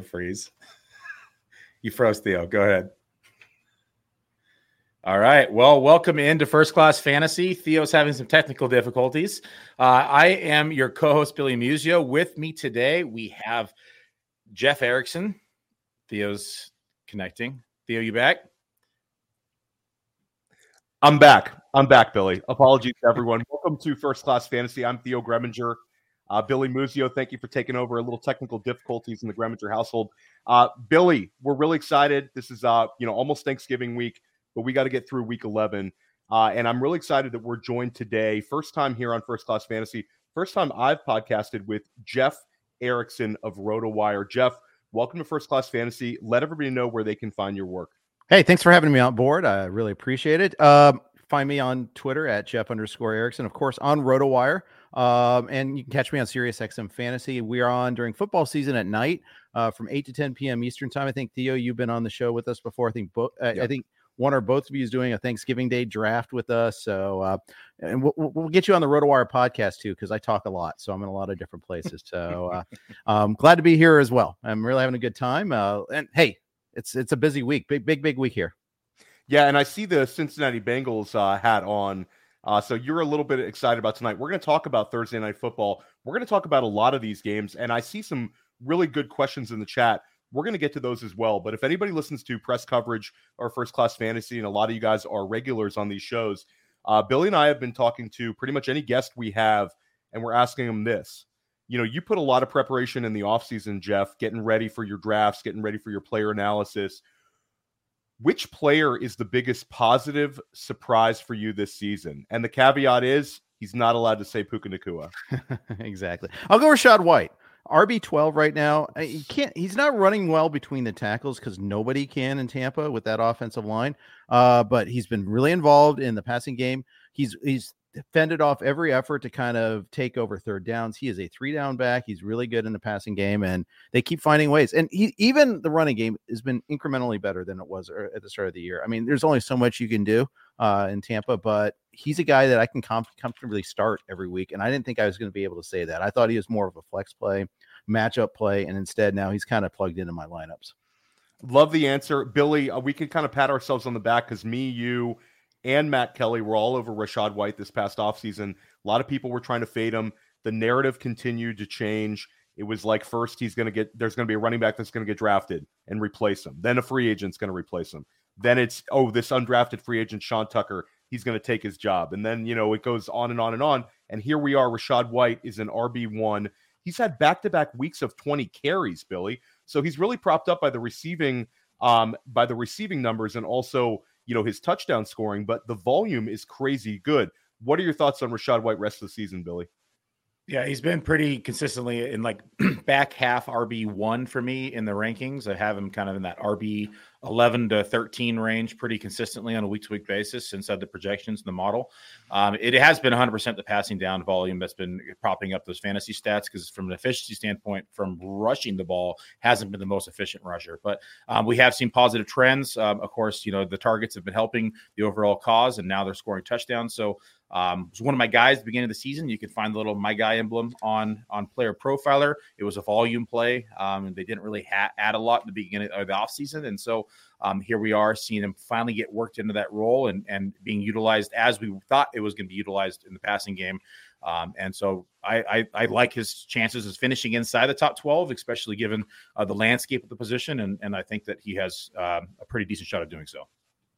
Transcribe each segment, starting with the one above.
freeze. you froze, Theo. Go ahead. All right. Well, welcome into First Class Fantasy. Theo's having some technical difficulties. Uh, I am your co-host Billy Muzio. With me today, we have Jeff Erickson. Theo's connecting. Theo, you back? I'm back. I'm back, Billy. Apologies to everyone. Welcome to First Class Fantasy. I'm Theo Gremminger. Uh, Billy Muzio, thank you for taking over a little technical difficulties in the Gremminger household. Uh, Billy, we're really excited. This is uh, you know almost Thanksgiving week but we got to get through week 11. Uh, and I'm really excited that we're joined today. First time here on First Class Fantasy. First time I've podcasted with Jeff Erickson of RotoWire. Jeff, welcome to First Class Fantasy. Let everybody know where they can find your work. Hey, thanks for having me on board. I really appreciate it. Um, find me on Twitter at Jeff underscore Erickson, of course, on RotoWire. Um, and you can catch me on Sirius XM Fantasy. We are on during football season at night uh, from 8 to 10 p.m. Eastern Time. I think, Theo, you've been on the show with us before. I think, bo- uh, I think one or both of you is doing a Thanksgiving Day draft with us. So, uh, and we'll, we'll, get you on the RotoWire podcast too, because I talk a lot. So I'm in a lot of different places. So, uh, um, glad to be here as well. I'm really having a good time. Uh, and hey, it's it's a busy week, big big big week here. Yeah, and I see the Cincinnati Bengals uh, hat on. Uh, so you're a little bit excited about tonight. We're going to talk about Thursday night football. We're going to talk about a lot of these games, and I see some really good questions in the chat. We're going to get to those as well. But if anybody listens to press coverage or first class fantasy, and a lot of you guys are regulars on these shows, uh, Billy and I have been talking to pretty much any guest we have, and we're asking them this. You know, you put a lot of preparation in the offseason, Jeff, getting ready for your drafts, getting ready for your player analysis. Which player is the biggest positive surprise for you this season? And the caveat is he's not allowed to say Puka Nacua. exactly. I'll go Rachaad White. RB12 right now. He can't. He's not running well between the tackles because nobody can in Tampa with that offensive line. Uh, but he's been really involved in the passing game. He's he's fended off every effort to kind of take over third downs. He is a three down back. He's really good in the passing game, and they keep finding ways. And he, even the running game has been incrementally better than it was er, at the start of the year. I mean, there's only so much you can do uh, in Tampa, but he's a guy that I can comf- comfortably start every week. And I didn't think I was going to be able to say that. I thought he was more of a flex play, matchup play, and instead now he's kind of plugged into my lineups. Love the answer, Billy. Uh, we can kind of pat ourselves on the back because me, you, and Matt Kelly were all over Rachaad White this past offseason. A lot of people were trying to fade him. The narrative continued to change. It was like first he's going to get there's going to be a running back that's going to get drafted and replace him. Then a free agent's going to replace him. Then it's oh this undrafted free agent Sean Tucker he's going to take his job. And then you know it goes on and on and on. And here we are. Rachaad White is an RB one. He's had back to back weeks of 20 carries, Billy. So he's really propped up by the receiving um by the receiving numbers and also you know, his touchdown scoring, but the volume is crazy good. What are your thoughts on Rachaad White rest of the season, Billy? Yeah, he's been pretty consistently in like back half RB one for me in the rankings. I have him kind of in that RB 11 to 13 range pretty consistently on a week to week basis inside the projections in the model. Um, it has been 100% the passing down volume that's been propping up those fantasy stats because, from an efficiency standpoint, from rushing the ball, hasn't been the most efficient rusher. But um, we have seen positive trends. Um, of course, you know, the targets have been helping the overall cause, and now they're scoring touchdowns. So, um, was one of my guys at the beginning of the season. You can find the little my guy emblem on on Player Profiler. It was a volume play. Um, they didn't really ha- add a lot in the beginning of the offseason. And so um, here we are seeing him finally get worked into that role and, and being utilized as we thought it was going to be utilized in the passing game. Um, and so I, I, I, like his chances of finishing inside the top 12, especially given uh, the landscape of the position. And, and I think that he has uh, a pretty decent shot of doing so.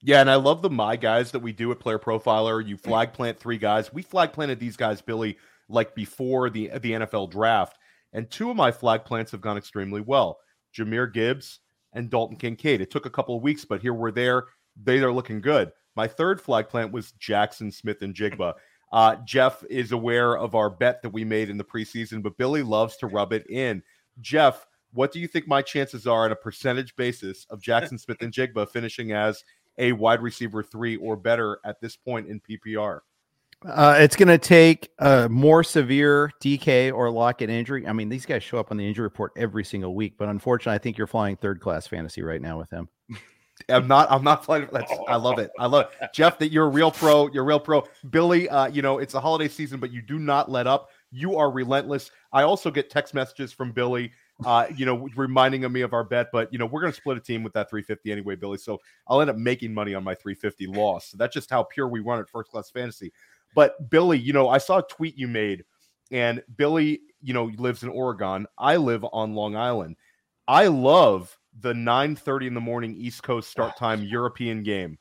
Yeah, and I love the my guys that we do at Player Profiler. You flag plant three guys. We flag planted these guys, Billy, like before the the NFL draft, and two of my flag plants have gone extremely well. Jahmyr Gibbs and Dalton Kincaid. It took a couple of weeks, but here we're there. They are looking good. My third flag plant was Jackson Smith-Njigba. Uh, Jeff is aware of our bet that we made in the preseason, but Billy loves to rub it in. Jeff, what do you think my chances are on a percentage basis of Jackson Smith-Njigba finishing as a wide receiver three or better at this point in PPR? Uh, it's going to take a more severe DK or Lockett injury. I mean, these guys show up on the injury report every single week, but unfortunately, I think you're flying third class fantasy right now with him. I'm not. I'm not flying. That's. I love it. I love it. Jeff. That you're a real pro. You're a real pro. Billy. Uh, you know it's a holiday season, but you do not let up. You are relentless. I also get text messages from Billy uh, you know, reminding me of our bet. But you know, we're going to split a team with that 350 anyway, Billy. So I'll end up making money on my 350 loss. So that's just how pure we run at First Class Fantasy. But Billy, you know, I saw a tweet you made, and Billy, you know, lives in Oregon. I live on Long Island. I love the 9:30 in the morning East Coast start time European game.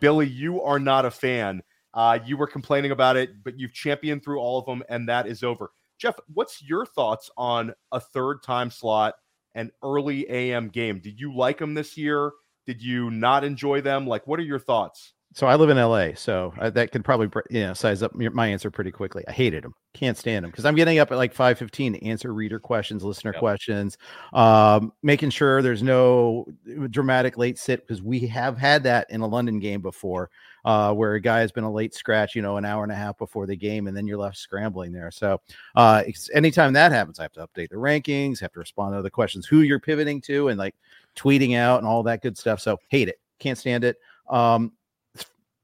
Billy, you are not a fan. Uh, you were complaining about it, but you've championed through all of them, and that is over. Jeff, what's your thoughts on a third time slot and early AM game? Did you like them this year? Did you not enjoy them? Like, what are your thoughts? So I live in LA, so I, that could probably you know size up my answer pretty quickly. I hated them, can't stand them because I'm getting up at like 5:15 to answer reader questions, listener yep. questions, um, making sure there's no dramatic late sit because we have had that in a London game before, uh, where a guy has been a late scratch, you know, an hour and a half before the game, and then you're left scrambling there. So uh, anytime that happens, I have to update the rankings, have to respond to the questions, who you're pivoting to, and like tweeting out and all that good stuff. So hate it, can't stand it. Um,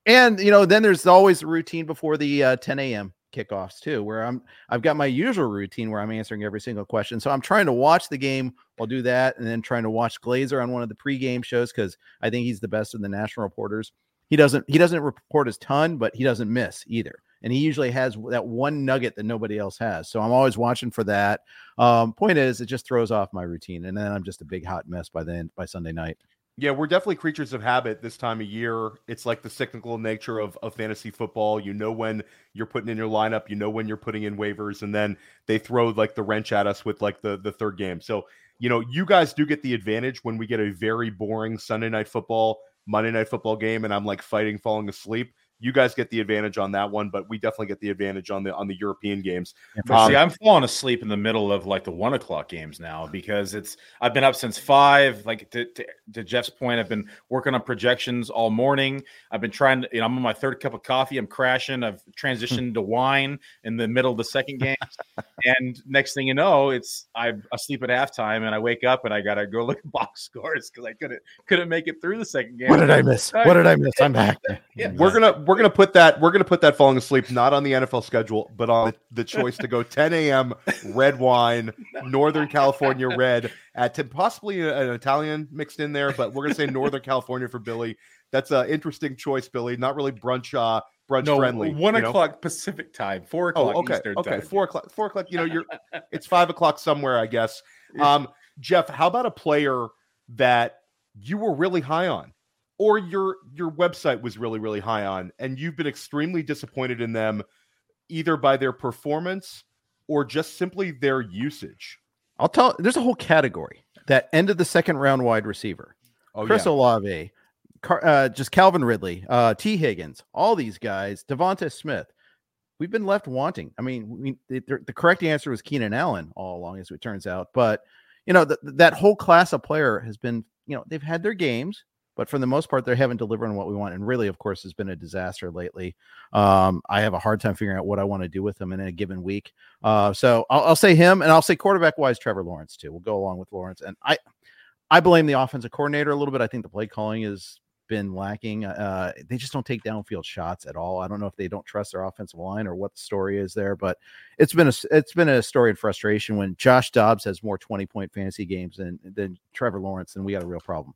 and you know, then there's always a routine before the uh, 10 a.m. kickoffs too, where I'm I've got my usual routine where I'm answering every single question. So I'm trying to watch the game. I'll do that, and then trying to watch Glazer on one of the pregame shows because I think he's the best of the national reporters. He doesn't he doesn't report his ton, but he doesn't miss either. And he usually has that one nugget that nobody else has. So I'm always watching for that. Um, point is, it just throws off my routine, and then I'm just a big hot mess by then by Sunday night. Yeah, we're definitely creatures of habit this time of year. It's like the cyclical nature of, of fantasy football. You know when you're putting in your lineup, you know when you're putting in waivers, and then they throw like the wrench at us with like the the third game. So, you know, you guys do get the advantage when we get a very boring Sunday night football, Monday night football game, and I'm like fighting falling asleep you guys get the advantage on that one, but we definitely get the advantage on the on the European games. Um, see, I'm falling asleep in the middle of like the one o'clock games now because it's I've been up since five. Like to, to, to, Jeff's point, I've been working on projections all morning. I've been trying to, you know, I'm on my third cup of coffee. I'm crashing. I've transitioned to wine in the middle of the second game, and next thing you know, it's I'm asleep at halftime, and I wake up and I gotta go look at box scores because I couldn't couldn't make it through the second game. What did I miss? What did I miss? I'm back. Yeah. We're gonna we're gonna put that we're gonna put that falling asleep not on the NFL schedule, but on the choice to go 10 a.m. red wine, Northern California red at 10, possibly an Italian mixed in there, but we're gonna say Northern California for Billy. That's an interesting choice, Billy. Not really brunch uh brunch no, friendly. One o'clock know? Pacific time, four oh, o'clock oh, okay, Eastern okay, time. four o'clock. Four o'clock. You know, you're it's five o'clock somewhere, I guess. Um, Jeff, how about a player that you were really high on? Or your your website was really really high on and you've been extremely disappointed in them either by their performance or just simply their usage. I'll tell there's a whole category. That end of the second round wide receiver. Oh, chris yeah. olave Car, uh, just calvin ridley uh, t. Higgins all these guys devonta smith. We've been left wanting i mean we, the, the correct answer was keenan allen all along as it turns out but you know the, that whole class of player has been you know they've had their games but for the most part, they haven't delivered on what we want. And really, of course, has been a disaster lately. Um, I have a hard time figuring out what I want to do with them in a given week. Uh, so I'll, I'll, say him, and I'll say quarterback wise, Trevor Lawrence too. We'll go along with Lawrence, and I, I blame the offensive coordinator a little bit. I think the play calling has been lacking. Uh, they just don't take downfield shots at all. I don't know if they don't trust their offensive line or what the story is there, but it's been a it's been a story of frustration when Josh Dobbs has more twenty point fantasy games than than Trevor Lawrence, and we got a real problem.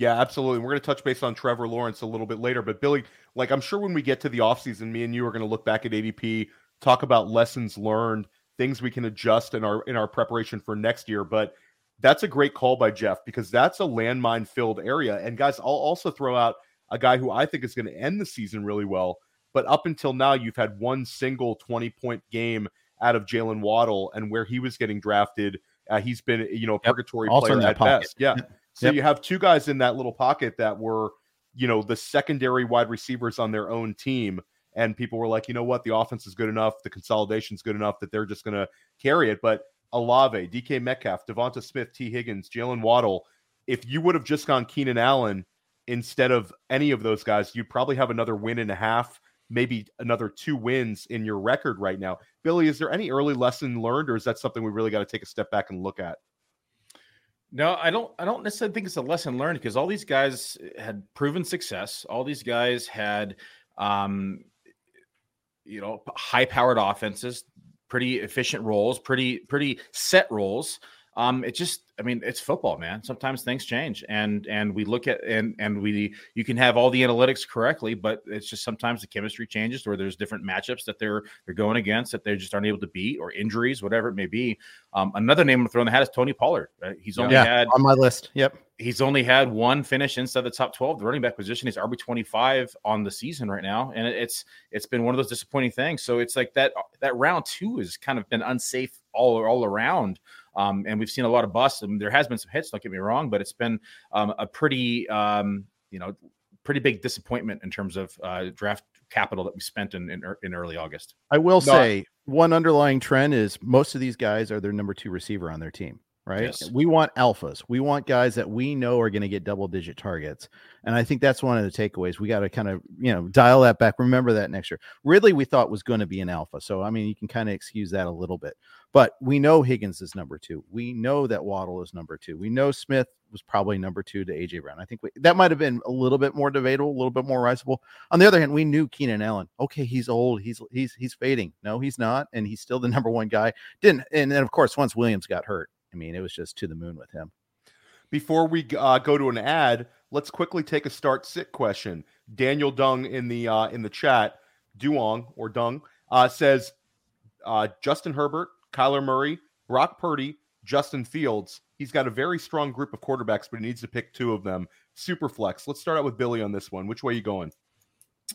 Yeah, absolutely. We're going to touch base on Trevor Lawrence a little bit later. But Billy, like I'm sure when we get to the offseason, me and you are going to look back at ADP, talk about lessons learned, things we can adjust in our in our preparation for next year. But that's a great call by Jeff because that's a landmine filled area. And guys, I'll also throw out a guy who I think is going to end the season really well. But up until now, you've had one single 20 point game out of Jaylen Waddle, and where he was getting drafted, uh, he's been you know a yep. purgatory also player at pocket. best. Yeah. So yep. you have two guys in that little pocket that were, you know, the secondary wide receivers on their own team. And people were like, you know what, the offense is good enough, the consolidation is good enough that they're just going to carry it. But Olave, DK Metcalf, Devonta Smith, T. Higgins, Jaylen Waddle, if you would have just gone Keenan Allen instead of any of those guys, you'd probably have another win and a half, maybe another two wins in your record right now. Billy, is there any early lesson learned, or is that something we really got to take a step back and look at? No, I don't. I don't necessarily think it's a lesson learned because all these guys had proven success. All these guys had, um, you know, high-powered offenses, pretty efficient roles, pretty pretty set roles. Um, it just, I mean, it's football, man. Sometimes things change, and and we look at and and we you can have all the analytics correctly, but it's just sometimes the chemistry changes, or there's different matchups that they're they're going against that they just aren't able to beat, or injuries, whatever it may be. Um, another name I'm throwing the hat is Tony Pollard. Right? He's only yeah, had on my list. Yep. He's only had one finish inside the top 12, the running back position. is RB 25 on the season right now. And it's it's been one of those disappointing things. So it's like that that round two has kind of been unsafe all all around. Um, and we've seen a lot of busts. and there has been some hits, don't get me wrong, but it's been um, a pretty um, you know pretty big disappointment in terms of uh, draft capital that we spent in, in, in early August. I will no, say one underlying trend is most of these guys are their number two receiver on their team right? Yes. We want alphas. We want guys that we know are going to get double digit targets. And I think that's one of the takeaways. We got to kind of, you know, dial that back. Remember that next year. Ridley, we thought was going to be an alpha. So, I mean, you can kind of excuse that a little bit. But we know Higgins is number two. We know that Waddle is number two. We know Smith was probably number two to AJ Brown. I think we, that might have been a little bit more debatable, a little bit more riseable. On the other hand, we knew Keenan Allen. Okay, he's old. He's he's he's fading. No, he's not, and he's still the number one guy. Didn't and then of course once Williams got hurt, I mean, it was just to the moon with him. Before we uh, go to an ad, let's quickly take a start sit question. Daniel Dung in the uh, in the chat, Duong or Dung uh, says uh, Justin Herbert, Kyler Murray, Brock Purdy, Justin Fields. He's got a very strong group of quarterbacks, but he needs to pick two of them. Super flex. Let's start out with Billy on this one. Which way are you going?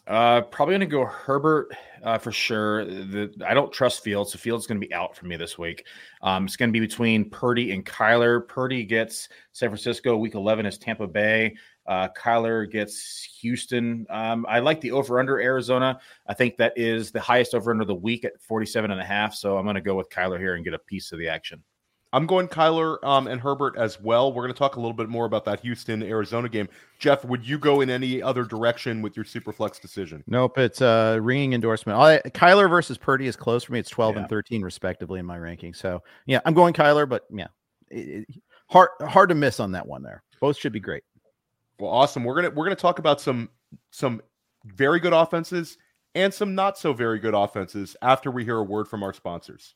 Uh, probably going to go Herbert uh, for sure. The, I don't trust Fields, so Fields going to be out for me this week. Um, it's going to be between Purdy and Kyler. Purdy gets San Francisco. Week 11 is Tampa Bay. Uh, Kyler gets Houston. Um, I like the over under Arizona. I think that is the highest over under the week at 47 and a half. So I'm going to go with Kyler here and get a piece of the action. I'm going Kyler um, and Herbert as well. We're going to talk a little bit more about that Houston Arizona game. Jeff, would you go in any other direction with your Superflex decision? Nope, it's a ringing endorsement. I, Kyler versus Purdy is close for me. It's 12 yeah. and 13 respectively in my ranking. So yeah, I'm going Kyler, but yeah, it, it, hard hard to miss on that one there. Both should be great. Well, awesome. We're gonna we're gonna talk about some some very good offenses and some not so very good offenses after we hear a word from our sponsors.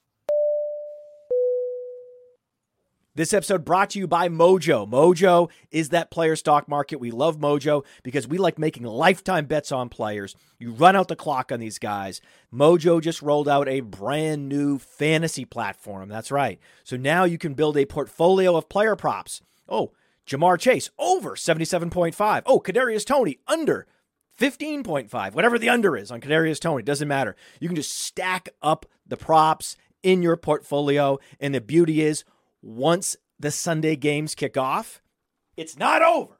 This episode brought to you by Mojo. Mojo is that player stock market. We love Mojo because we like making lifetime bets on players. You run out the clock on these guys. Mojo just rolled out a brand new fantasy platform. That's right. So now you can build a portfolio of player props. Oh, Ja'Marr Chase over 77.5. Oh, Kadarius Toney under 15.5. Whatever the under is on Kadarius Toney, doesn't matter. You can just stack up the props in your portfolio and the beauty is once the Sunday games kick off, it's not over.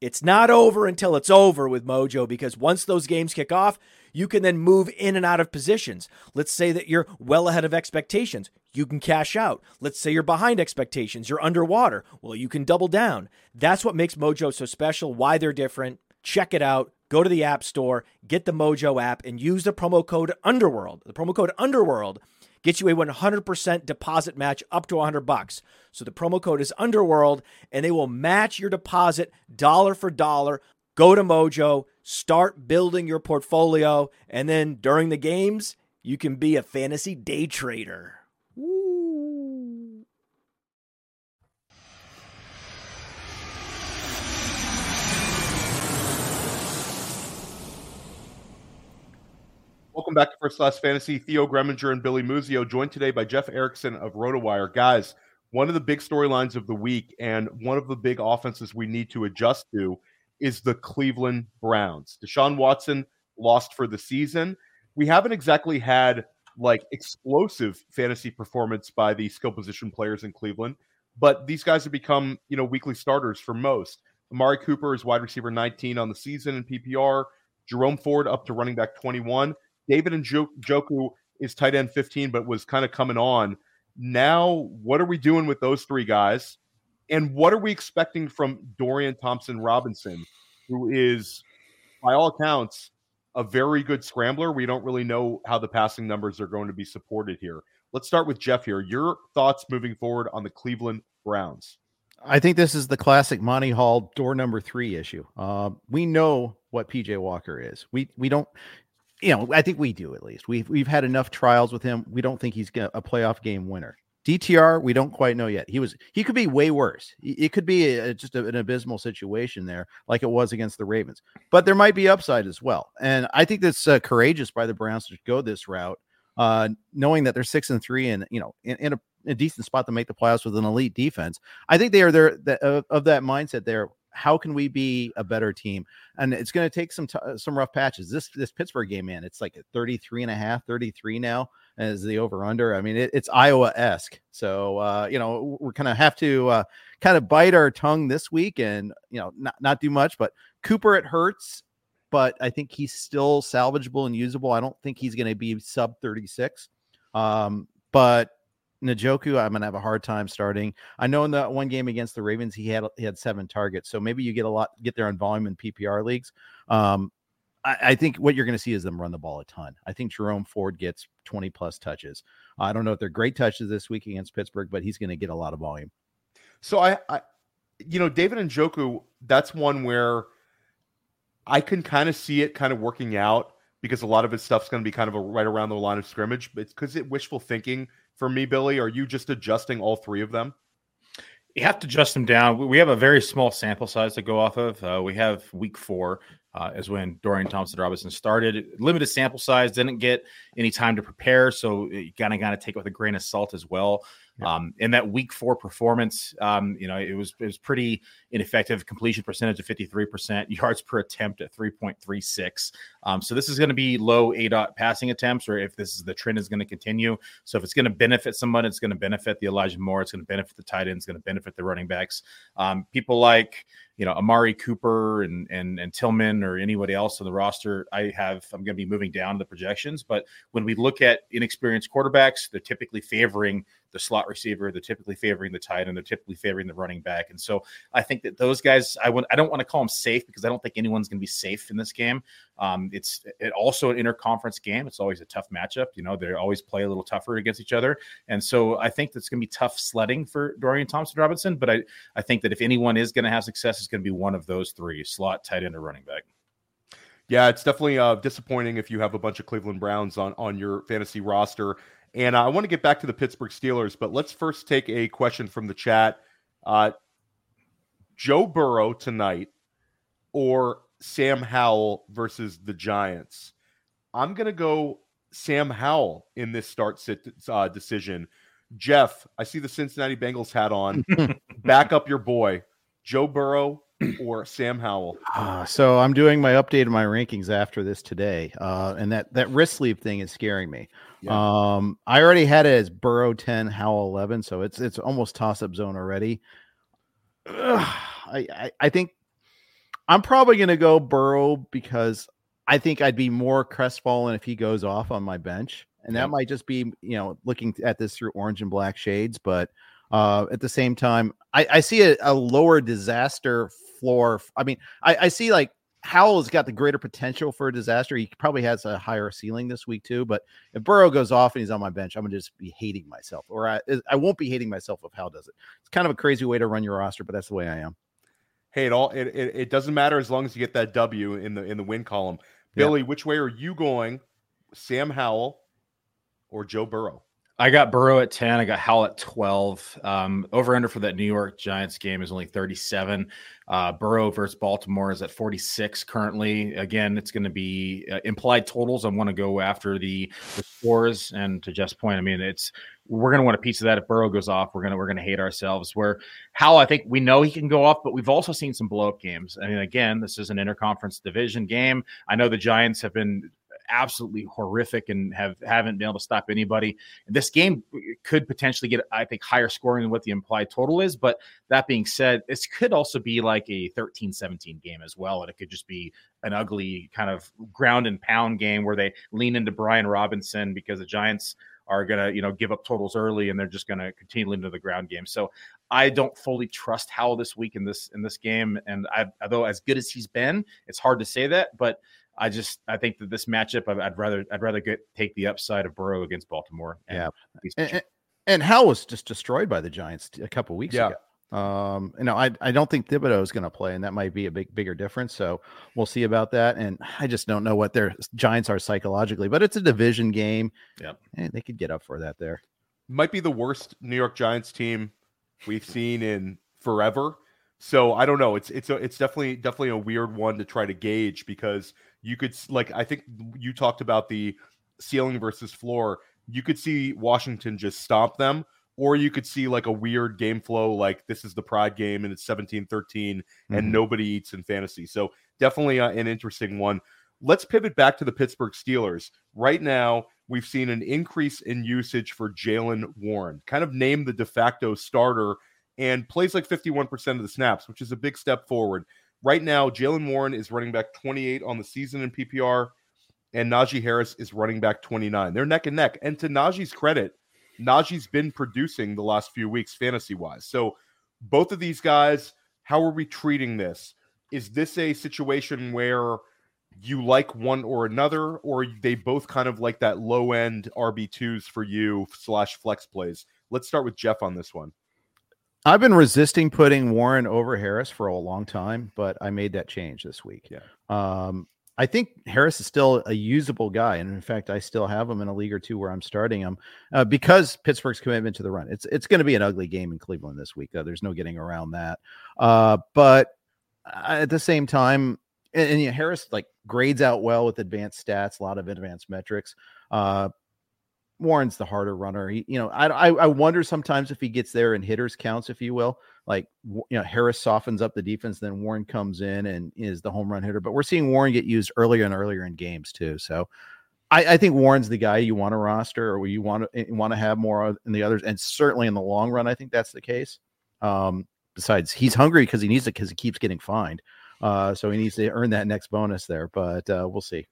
It's not over until it's over with Mojo because once those games kick off, you can then move in and out of positions. Let's say that you're well ahead of expectations. You can cash out. Let's say you're behind expectations. You're underwater. Well, you can double down. That's what makes Mojo so special, why they're different. Check it out. Go to the App Store, get the Mojo app, and use the promo code Underworld. The promo code Underworld Get you a 100% deposit match up to 100 bucks. So the promo code is Underworld and they will match your deposit dollar for dollar. Go to Mojo, start building your portfolio, and then during the games, you can be a fantasy day trader. Welcome back to First Class Fantasy. Theo Gremminger and Billy Muzio, joined today by Jeff Erickson of RotoWire. Guys, one of the big storylines of the week and one of the big offenses we need to adjust to is the Cleveland Browns. Deshaun Watson lost for the season. We haven't exactly had like explosive fantasy performance by the skill position players in Cleveland, but these guys have become, you know, weekly starters for most. Amari Cooper is wide receiver 19 on the season in PPR. Jerome Ford up to running back 21. David Njoku is tight end 15, but was kind of coming on. Now, what are we doing with those three guys? And what are we expecting from Dorian Thompson Robinson, who is, by all accounts, a very good scrambler? We don't really know how the passing numbers are going to be supported here. Let's start with Jeff here. Your thoughts moving forward on the Cleveland Browns? I think this is the classic Monty Hall door number three issue. Uh, we know what PJ Walker is. We we don't you know, I think we do at least. We've we've had enough trials with him. We don't think he's a playoff game winner. DTR, we don't quite know yet. He was he could be way worse. It could be a, just a, an abysmal situation there, like it was against the Ravens. But there might be upside as well. And I think that's uh, courageous by the Browns to go this route, uh, knowing that they're six and three, and you know, in, in a, a, decent spot to make the playoffs with an elite defense. I think they are there of that mindset. There, how can we be a better team? And it's going to take some t- some rough patches. This this Pittsburgh game, man, it's like 33 and a half, 33 now as the over under. I mean, it, it's Iowa esque. So, uh, you know, we're going to have to uh, kind of bite our tongue this week and, you know, not, not do much. But Cooper, it hurts, but I think he's still salvageable and usable. I don't think he's going to be sub 36. Um, but Njoku, I'm gonna have a hard time starting. I know in the one game against the Ravens, he had he had seven targets, so maybe you get a lot get there on volume in PPR leagues. Um, I, I think what you're to see is them run the ball a ton. I think Jerome Ford gets 20 plus touches. I don't know if they're great touches this week against Pittsburgh, but he's to get a lot of volume. So I, I you know, David Njoku, that's one where I can kind of see it kind of working out because a lot of his stuff's going to be kind of a, right around the line of scrimmage. But it's because it wishful thinking for me, Billy. Are you just adjusting all three of them? You have to adjust them down. We have a very small sample size to go off of. Uh, we have week four uh, is when Dorian Thompson Robinson started. Limited sample size, didn't get any time to prepare, so you kind of got to take it with a grain of salt as well. Yeah. Um, in that week four performance, um, you know, it was it was pretty ineffective. Completion percentage of 53%, yards per attempt at 3.36. Um, so this is going to be low aDOT passing attempts, or if this is the trend is going to continue. So if it's going to benefit someone, it's going to benefit the Elijah Moore, it's going to benefit the tight ends, it's going to benefit the running backs. Um, people like you know Amari Cooper and and and Tillman or anybody else on the roster, I have I'm going to be moving down the projections. But when we look at inexperienced quarterbacks, they're typically favoring the slot receiver, they're typically favoring the tight end, they're typically favoring the running back. And so I think that those guys, I would I don't want to call them safe because I don't think anyone's going to be safe in this game. Um, it's it also an interconference game. It's always a tough matchup. You know, they always play a little tougher against each other. And so I think that's going to be tough sledding for Dorian Thompson Robinson. But I, I think that if anyone is going to have success, it's going to be one of those three slot, tight end, or running back. Yeah, it's definitely uh, disappointing if you have a bunch of Cleveland Browns on on your fantasy roster. And I want to get back to the Pittsburgh Steelers, but let's first take a question from the chat. Uh, Joe Burrow tonight or Sam Howell versus the Giants? I'm going to go Sam Howell in this start sit uh, decision. Jeff, I see the Cincinnati Bengals hat on. Back up your boy, Joe Burrow or Sam Howell. Uh, so I'm doing my update of my rankings after this today, uh, and that that wrist sleeve thing is scaring me. Yeah. Um, I already had it as Burrow 10, Howell 11, so it's it's almost toss up zone already. Ugh, I, I, I think I'm probably gonna go Burrow because I think I'd be more crestfallen if he goes off on my bench, and that yeah. might just be you know looking at this through orange and black shades, but uh, at the same time, I, I see a, a, lower disaster floor. I mean, I, I see like Howell has got the greater potential for a disaster. He probably has a higher ceiling this week too. But if Burrow goes off and he's on my bench, I'm gonna just be hating myself, or I I won't be hating myself if Howell does it. It's kind of a crazy way to run your roster, but that's the way I am. Hey, it all it, it, it doesn't matter as long as you get that W in the in the win column. Billy, yeah. which way are you going? Sam Howell or Joe Burrow? I got Burrow at 10. I got Howell at 12. Um, over under for that New York Giants game is only 37. Uh, Burrow versus Baltimore is at 46 currently. Again, it's going to be uh, implied totals. I want to go after the, the scores. And to Jeff's point, I mean, it's we're going to want a piece of that. If Burrow goes off, we're going to we're going to hate ourselves. Where Howell, I think we know he can go off, but we've also seen some blow up games. I mean, again, this is an interconference division game. I know the Giants have been absolutely horrific and have haven't been able to stop anybody. This game could potentially get, I think, higher scoring than what the implied total is. But that being said, this could also be like a 13-17 game as well, and it could just be an ugly kind of ground and pound game where they lean into Brian Robinson because the Giants are going to, you know, give up totals early and they're just going to continue into the ground game. So I don't fully trust Howell this week in this in this game. And I, although as good as he's been, it's hard to say that. But I just I think that this matchup I'd rather I'd rather get take the upside of Burrow against Baltimore. And yeah, and, and, and Howell was just destroyed by the Giants a couple weeks yeah. ago. Um, you know, I, I don't think Thibodeaux is going to play, and that might be a big bigger difference. So we'll see about that. And I just don't know what their Giants are psychologically, but it's a division game. Yeah, and they could get up for that there. might be the worst New York Giants team we've seen in forever. So I don't know. It's it's a, it's definitely definitely a weird one to try to gauge because you could like I think you talked about the ceiling versus floor. You could see Washington just stomp them, or you could see like a weird game flow like this is the pride game and it's 17 13 mm-hmm. and nobody eats in fantasy. So definitely uh, an interesting one. Let's pivot back to the Pittsburgh Steelers. Right now, we've seen an increase in usage for Jaylen Warren, kind of named the de facto starter and plays like 51% of the snaps, which is a big step forward. Right now, Jaylen Warren is running back 28 on the season in PPR, and Najee Harris is running back 29. They're neck and neck. And to Najee's credit, Najee's been producing the last few weeks fantasy wise. So both of these guys, how are we treating this? Is this a situation where you like one or another, or they both kind of like that low end RB2s for you slash flex plays? Let's start with Jeff on this one. I've been resisting putting Warren over Harris for a long time, but I made that change this week. Yeah. Um, I think Harris is still a usable guy, and in fact, I still have him in a league or two where I'm starting him uh, because Pittsburgh's commitment to the run. It's it's going to be an ugly game in Cleveland this week. Uh, there's no getting around that. Uh, but at the same time, and, and you know, Harris like grades out well with advanced stats, a lot of advanced metrics. Uh, Warren's the harder runner. He, you know, I, I, I wonder sometimes if he gets there in hitters counts, if you will, like you know, Harris softens up the defense, then Warren comes in and is the home run hitter. But we're seeing Warren get used earlier and earlier in games too. So I, I think Warren's the guy you want to roster or you want to want to have more in the others, and certainly in the long run, I think that's the case. Um, besides, he's hungry because he needs it because he keeps getting fined. Uh, so he needs to earn that next bonus there, but uh, we'll see.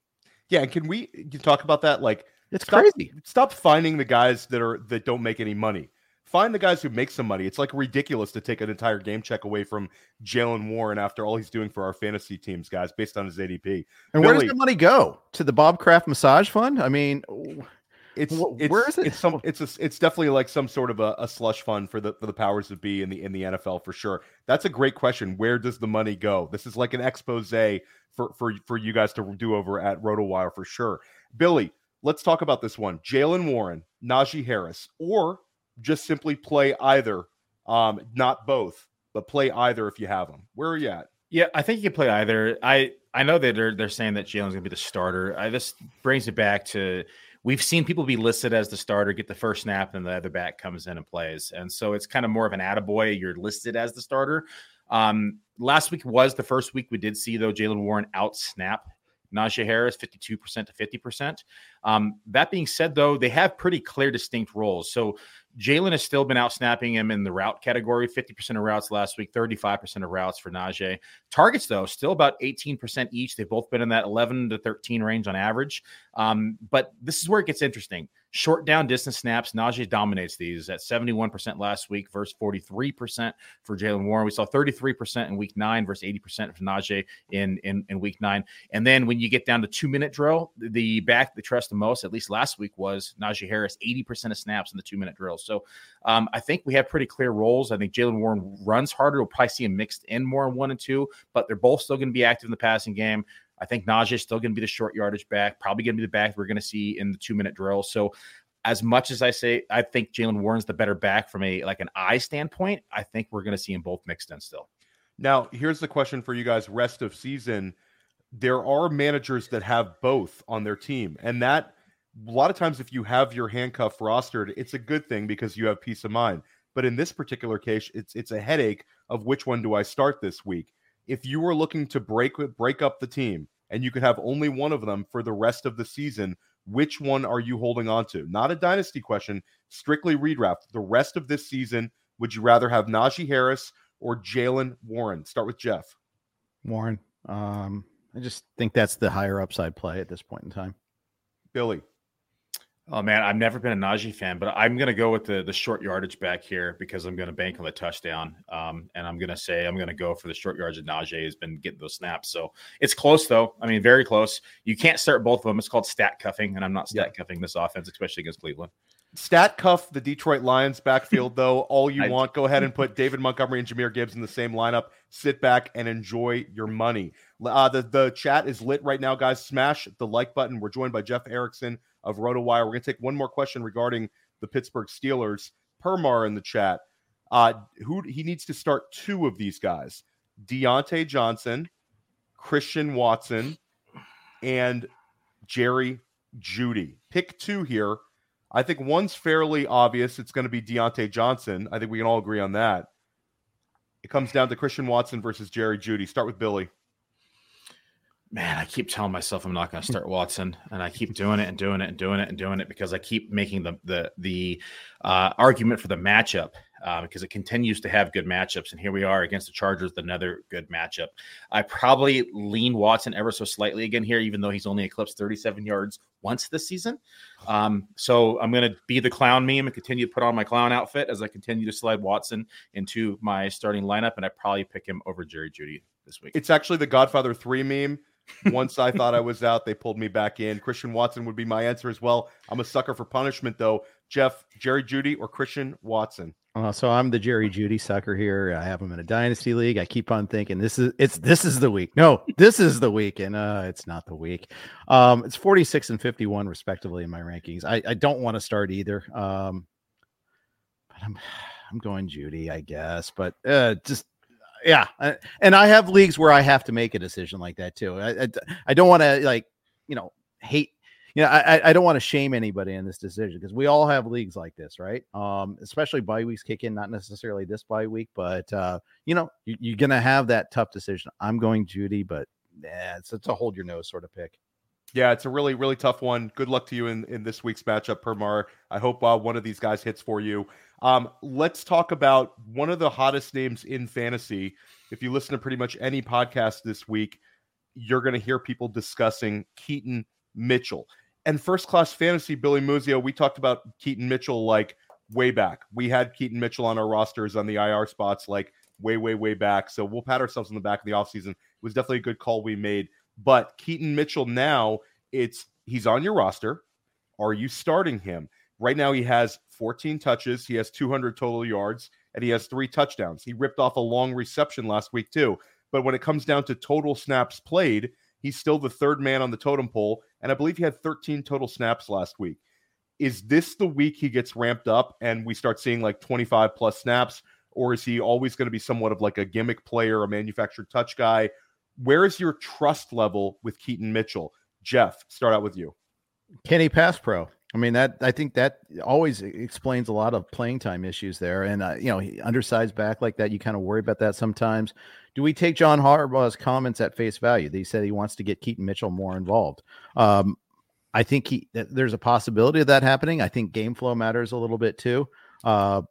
Yeah, can we talk about that? Like it's stop, crazy. Stop finding the guys that are that don't make any money. Find the guys who make some money. It's like ridiculous to take an entire game check away from Jaylen Warren after all he's doing for our fantasy teams, guys, based on his ADP. And Billy, where does the money go? To the Bob Kraft massage fund? I mean, it's, it's where is it? It's some. It's a, It's definitely like some sort of a, a, slush fund for the for the powers that be in the in the NFL for sure. That's a great question. Where does the money go? This is like an expose for for for you guys to do over at RotoWire for sure. Billy, let's talk about this one Jaylen Warren, Najee Harris, or just simply play either, um, not both, but play either if you have them. Where are you at? Yeah, I think you can play either. I I know that they're they're saying that Jaylen's gonna be the starter. I this brings it back to we've seen people be listed as the starter, get the first snap, and the other back comes in and plays. And so it's kind of more of an attaboy. You're listed as the starter. Um, last week was the first week we did see though Jalen Warren out snap Najee Harris, 52% to 50%. Um, that being said, though, they have pretty clear, distinct roles. So Jaylen has still been out snapping him in the route category 50% of routes last week, 35% of routes for Najee. Targets, though, still about 18% each. They've both been in that 11 to 13 range on average. Um, but this is where it gets interesting. Short down distance snaps, Najee dominates these at 71% last week versus 43% for Jaylen Warren. We saw 33% in week nine versus 80% for Najee in, in, in week nine. And then when you get down to two minute drill, the back that trust the most, at least last week, was Najee Harris, 80% of snaps in the two minute drills. So um, I think we have pretty clear roles. I think Jaylen Warren runs harder. We'll probably see him mixed in more in one and two, but they're both still going to be active in the passing game. I think Najee is still going to be the short yardage back, probably going to be the back we're going to see in the two minute drill. So, as much as I say, I think Jaylen Warren's the better back from a like an eye standpoint. I think we're going to see them both mixed in still. Now, here's the question for you guys: rest of season, there are managers that have both on their team, and that a lot of times, if you have your handcuff rostered, it's a good thing because you have peace of mind. But in this particular case, it's it's a headache of which one do I start this week if you were looking to break break up the team and you could have only one of them for the rest of the season, which one are you holding on to? Not a dynasty question, strictly redraft. The rest of this season, would you rather have Najee Harris or Jaylen Warren? Start with Jeff. Warren. Um, I just think that's the higher upside play at this point in time. Billy. Oh man, I've never been a Najee fan, but I'm gonna go with the the short yardage back here because I'm gonna bank on the touchdown. Um, and I'm gonna say I'm gonna go for the short yardage. Najee has been getting those snaps, so it's close though. I mean, very close. You can't start both of them. It's called stat cuffing, and I'm not stat cuffing this offense, especially against Cleveland. Stat cuff the Detroit Lions backfield though all you I, want. Go ahead and put David Montgomery and Jahmyr Gibbs in the same lineup. Sit back and enjoy your money. Uh, the the chat is lit right now, guys. Smash the like button. We're joined by Jeff Erickson of RotoWire. We're going to take one more question regarding the Pittsburgh Steelers. Permar in the chat. Uh, who he needs to start two of these guys: Diontae Johnson, Christian Watson, and Jerry Jeudy. Pick two here. I think one's fairly obvious. It's going to be Diontae Johnson. I think we can all agree on that. It comes down to Christian Watson versus Jerry Jeudy. Start with Billy man, I keep telling myself I'm not going to start Watson, and I keep doing it and doing it and doing it and doing it because I keep making the the the uh, argument for the matchup uh, because it continues to have good matchups, and here we are against the Chargers, another good matchup. I probably lean Watson ever so slightly again here, even though he's only eclipsed 37 yards once this season. Um, so I'm going to be the clown meme and continue to put on my clown outfit as I continue to slide Watson into my starting lineup, and I probably pick him over Jerry Jeudy this week. It's actually the Godfather 3 meme once I thought I was out, they pulled me back in. Christian Watson would be my answer as well. I'm a sucker for punishment, though. Jeff, Jerry Jeudy, or Christian Watson? Uh, so I'm the Jerry Jeudy sucker here. I have him in a dynasty league. I keep on thinking this is it's this is the week. No, this is the week, and uh, it's not the week. Um, it's 46 and 51 respectively in my rankings. I, I don't want to start either. Um, but I'm I'm going Jeudy, I guess. But uh, just yeah, and I have leagues where I have to make a decision like that too. I I, I don't want to like you know hate. You know, I, I don't want to shame anybody in this decision because we all have leagues like this, right? Um, especially bye weeks kick in, not necessarily this bye week, but uh, you know, you, are gonna have that tough decision. I'm going Jeudy, but yeah, it's, it's a hold your nose sort of pick. Yeah, it's a really, really tough one. Good luck to you in, in this week's matchup, Permar. I hope uh, one of these guys hits for you. Um, let's talk about one of the hottest names in fantasy. If you listen to pretty much any podcast this week, you're going to hear people discussing Keaton Mitchell. And first class fantasy, Billy Muzio, we talked about Keaton Mitchell like way back. We had Keaton Mitchell on our rosters on the IR spots like way, way, way back. So we'll pat ourselves on the back of the offseason. It was definitely a good call we made. But Keaton Mitchell now, it's he's on your roster. Are you starting him? Right now, he has 14 touches, he has 200 total yards, and he has three touchdowns. He ripped off a long reception last week, too. But when it comes down to total snaps played, he's still the third man on the totem pole. And I believe he had 13 total snaps last week. Is this the week he gets ramped up and we start seeing like 25 plus snaps? Or is he always going to be somewhat of like a gimmick player, a manufactured touch guy? Where is your trust level with Keaton Mitchell? Jeff, start out with you. Kenny Pass Pro. I mean that I think that always explains a lot of playing time issues there, and uh, you know, undersized back like that, you kind of worry about that sometimes. Do we take John Harbaugh's comments at face value? That He said he wants to get Keaton Mitchell more involved. Um, I think he there's a possibility of that happening. I think game flow matters a little bit too. Uh,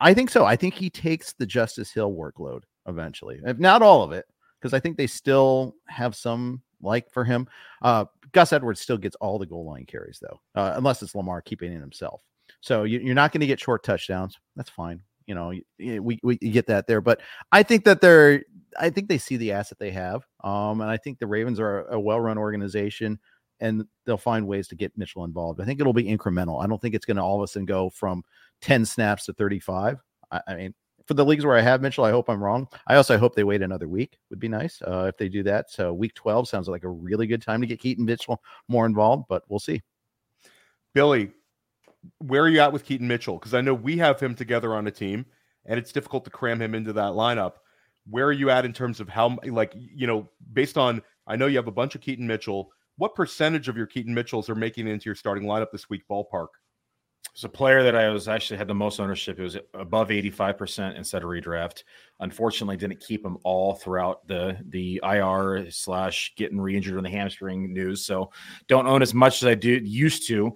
I think so. I think he takes the Justice Hill workload eventually, if not all of it, because I think they still have some like for him. Uh, Gus Edwards still gets all the goal line carries though, uh, unless it's Lamar keeping it himself. So you, are not going to get short touchdowns. That's fine. You know, we we get that there, but I think that they're. I think they see the asset they have, um, and I think the Ravens are a well-run organization, and they'll find ways to get Mitchell involved. I think it'll be incremental. I don't think it's going to all of a sudden go from ten snaps to thirty-five. I, I mean, for the leagues where I have Mitchell, I hope I'm wrong. I also hope they wait another week. Would be nice uh, if they do that. So week 12 sounds like a really good time to get Keaton Mitchell more involved, but we'll see. Billy, where are you at with Keaton Mitchell? Because I know we have him together on a team, and it's difficult to cram him into that lineup. Where are you at in terms of how, like, you know, based on I know you have a bunch of Keaton Mitchell. What percentage of your Keaton Mitchells are making it into your starting lineup this week, ballpark? Was a player that I was actually had the most ownership. It was above 85% instead of redraft. Unfortunately, didn't keep him all throughout the the IR slash getting re-injured on the hamstring news. So don't own as much as I do used to.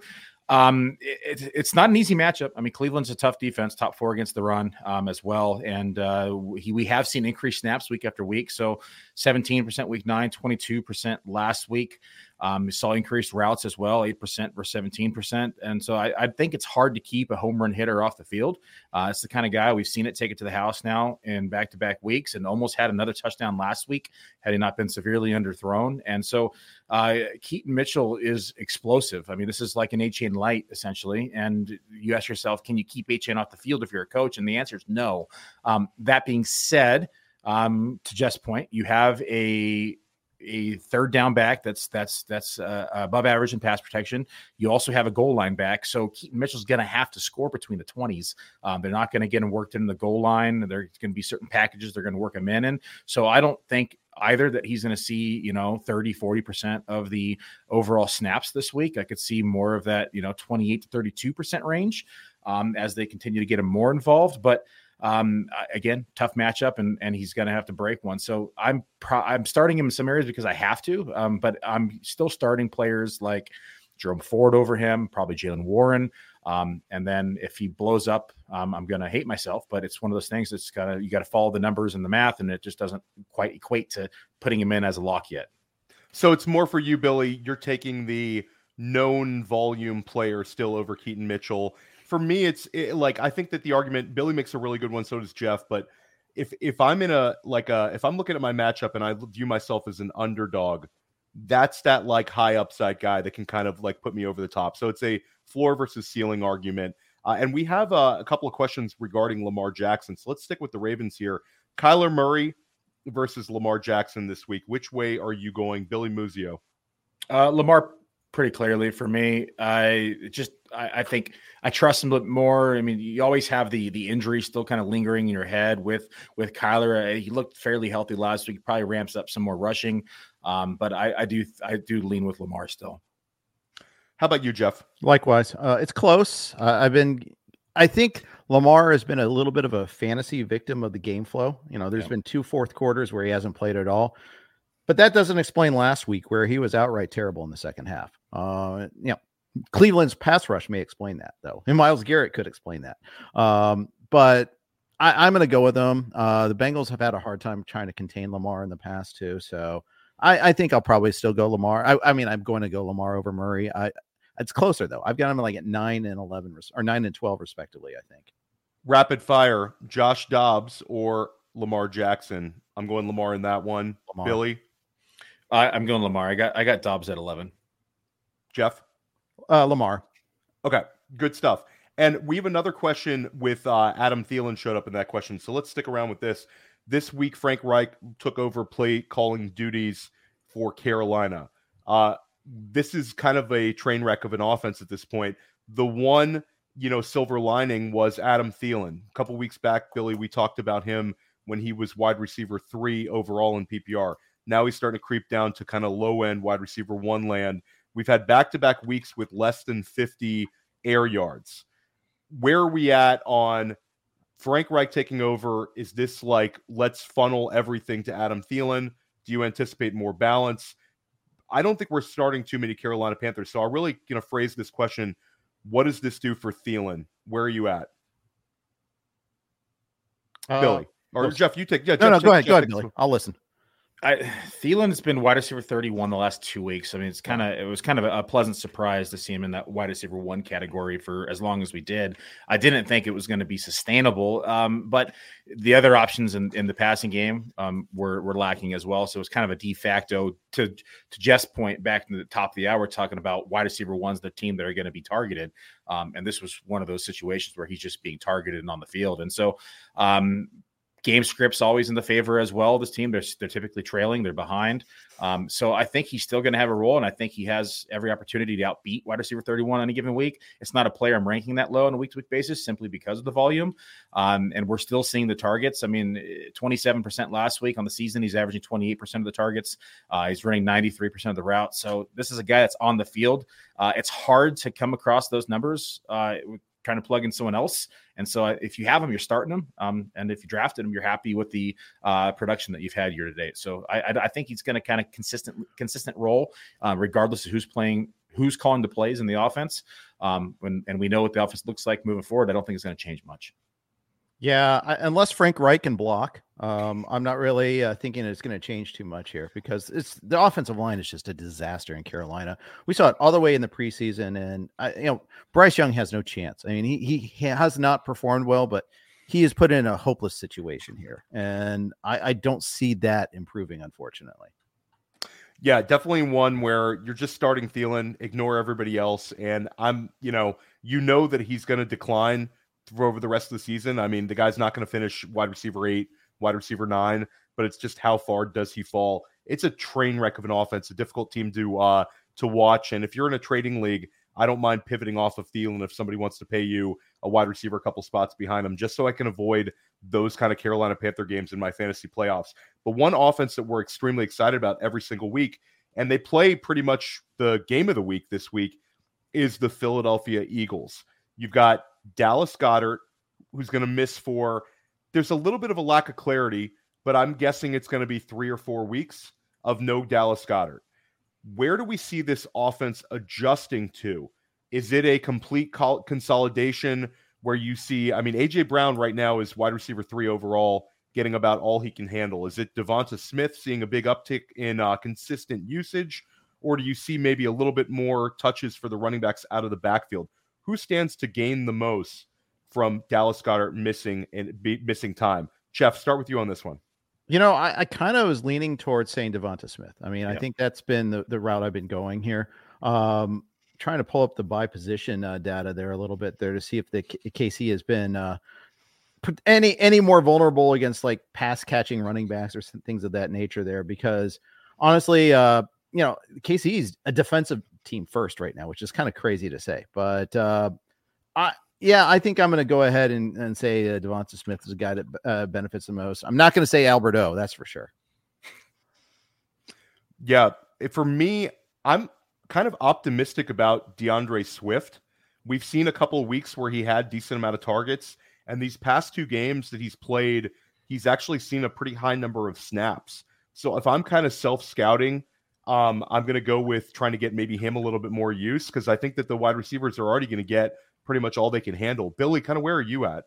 Um, it, it's not an easy matchup. I mean, Cleveland's a tough defense, top four against the run um, as well. And uh, he, we have seen increased snaps week after week. So 17% week nine, 22% last week. Um, we saw increased routes as well, 8% versus 17%. And so I, I, think it's hard to keep a home run hitter off the field. Uh, it's the kind of guy we've seen it take it to the house now in back to back weeks and almost had another touchdown last week had he not been severely underthrown. And so uh, Keaton Mitchell is explosive. I mean, this is like an Achane light essentially. And you ask yourself, can you keep Achane off the field if you're a coach? And the answer is no. Um, that being said, um, to Jeff's point, you have a a third down back that's that's that's uh, above average in pass protection. You also have a goal line back, so Keaton Mitchell's going to have to score between the twenties. Um, they're not going to get him worked in the goal line. There's going to be certain packages they're going to work him in, and so I don't think either that he's going to see you know 30 40% of the overall snaps this week i could see more of that you know 28 to 32% range um, as they continue to get him more involved but um, again, tough matchup, and and he's going to have to break one. So I'm pro- I'm starting him in some areas because I have to, um, but I'm still starting players like Jerome Ford over him, probably Jaylen Warren. Um, and then if he blows up, um, I'm going to hate myself. But it's one of those things that's got to you got to follow the numbers and the math, and it just doesn't quite equate to putting him in as a lock yet. So it's more for you, Billy. You're taking the known volume player still over Keaton Mitchell for me, it's it, like I think that the argument Billy makes a really good one. So does Jeff. But if if I'm in a like a if I'm looking at my matchup and I view myself as an underdog, that's that like high upside guy that can kind of like put me over the top. So it's a floor versus ceiling argument. Uh, and we have uh, a couple of questions regarding Lamar Jackson. So let's stick with the Ravens here. Kyler Murray versus Lamar Jackson this week. Which way are you going, Billy Muzio? Uh, Lamar pretty clearly for me. I just I, I, think I trust him a bit more. I mean, you always have the the injury still kind of lingering in your head with with Kyler. Uh, he looked fairly healthy last week. He probably ramps up some more rushing, um, but I, I do I do lean with Lamar still. How about you, Jeff? Likewise, uh, it's close. Uh, I've been. I think Lamar has been a little bit of a fantasy victim of the game flow. You know, there's yeah. been two fourth quarters where he hasn't played at all. But that doesn't explain last week where he was outright terrible in the second half. Uh, you know, Cleveland's pass rush may explain that though, and Myles Garrett could explain that. Um, but I, am going to go with them. Uh, the Bengals have had a hard time trying to contain Lamar in the past too, so I, I think I'll probably still go Lamar. I, I, mean, I'm going to go Lamar over Murray. I it's closer though. I've got him like at nine and eleven or nine and twelve respectively. I think. Rapid fire: Josh Dobbs or Lamar Jackson. I'm going Lamar in that one. Lamar. Billy. I, I'm going Lamar. I got I got Dobbs at eleven. Jeff. Uh, Lamar. Okay, good stuff. And we have another question with uh, Adam Thielen showed up in that question. So let's stick around with this. This week, Frank Reich took over play calling duties for Carolina. Uh, this is kind of a train wreck of an offense at this point. The one, you know, silver lining was Adam Thielen. A couple weeks back, Billy, we talked about him when he was wide receiver three overall in PPR. Now he's starting to creep down to kind of low end wide receiver one land. We've had back to back weeks with less than 50 air yards. Where are we at on Frank Reich taking over? Is this like, let's funnel everything to Adam Thielen? Do you anticipate more balance? I don't think we're starting too many Carolina Panthers. So I'm really going to phrase this question What does this do for Thielen? Where are you at? Uh, Billy. Or Jeff, you take. Yeah, no, Jeff, no, take, go ahead. Jeff go ahead, Billy. I'll listen. I Thielen's been wide receiver 31 the last two weeks. I mean, it's kind of it was kind of a, pleasant surprise to see him in that wide receiver one category for as long as we did. I didn't think it was going to be sustainable, um, but the other options in, in the passing game um, were were lacking as well. So it was kind of a de facto to to Jeff's point back in the top of the hour, talking about wide receiver ones, the team that are going to be targeted. Um, and this was one of those situations where he's just being targeted and on the field. And so um, game scripts always in the favor as well. This team, they're, they're typically trailing, they're behind. Um, so I think he's still going to have a role, and I think he has every opportunity to outbeat wide receiver 31 on any given week. It's not a player I'm ranking that low on a week to week basis simply because of the volume. Um, and we're still seeing the targets. I mean, 27% last week on the season. He's averaging 28% of the targets. Uh, he's running 93% of the routes. So this is a guy that's on the field. Uh, it's hard to come across those numbers uh, trying to plug in someone else. And so if you have them, you're starting them. Um, and if you drafted them, you're happy with the uh, production that you've had year to date. So I, I, think he's going to kind of consistent consistent role, uh, regardless of who's playing, who's calling the plays in the offense. Um, when, and we know what the offense looks like moving forward. I don't think it's going to change much. Yeah, I, unless Frank Reich can block, um, I'm not really uh, thinking it's going to change too much here because it's the offensive line is just a disaster in Carolina. We saw it all the way in the preseason, and I, you know Bryce Young has no chance. I mean, he he has not performed well, but he is put in a hopeless situation here, and I, I don't see that improving, unfortunately. Yeah, definitely one where you're just starting Thielen, ignore everybody else, and I'm, you know, you know that he's going to decline over the rest of the season. I mean, the guy's not going to finish wide receiver eight, wide receiver nine, but it's just how far does he fall? it's a train wreck of an offense, a difficult team to uh, to watch. And if you're in a trading league, I don't mind pivoting off of Thielen if somebody wants to pay you a wide receiver a couple spots behind him, just so I can avoid those kind of Carolina Panther games in my fantasy playoffs. But one offense that we're extremely excited about every single week, and they play pretty much the game of the week this week, is the Philadelphia Eagles. You've got Dallas Goedert, who's going to miss for. There's a little bit of a lack of clarity, but I'm guessing it's going to be three or four weeks of no Dallas Goedert. Where do we see this offense adjusting to? Is it a complete consolidation where you see? I mean, AJ Brown right now is wide receiver three overall, getting about all he can handle. Is it Devonta Smith seeing a big uptick in uh, consistent usage, or do you see maybe a little bit more touches for the running backs out of the backfield? Who stands to gain the most from Dallas Goedert missing and be, missing time? Jeff, start with you on this one. You know, I, I kind of was leaning towards saying Devonta Smith. I mean, yeah. I think that's been the, the route I've been going here. Um, trying to pull up the by position uh, data there a little bit there to see if the KC has been uh, any any more vulnerable against like pass catching running backs or things of that nature there. Because honestly, uh, you know, KC is a defensive team first right now, which is kind of crazy to say. But uh, I yeah, I think I'm going to go ahead and, and say uh, Devonta Smith is a guy that uh, benefits the most. I'm not going to say Albert O, that's for sure. Yeah, for me, I'm kind of optimistic about D'Andre Swift. We've seen a couple of weeks where he had decent amount of targets, and these past two games that he's played, he's actually seen a pretty high number of snaps. So if I'm kind of self scouting, um, I'm going to go with trying to get maybe him a little bit more use because I think that the wide receivers are already going to get pretty much all they can handle. Billy, kind of where are you at?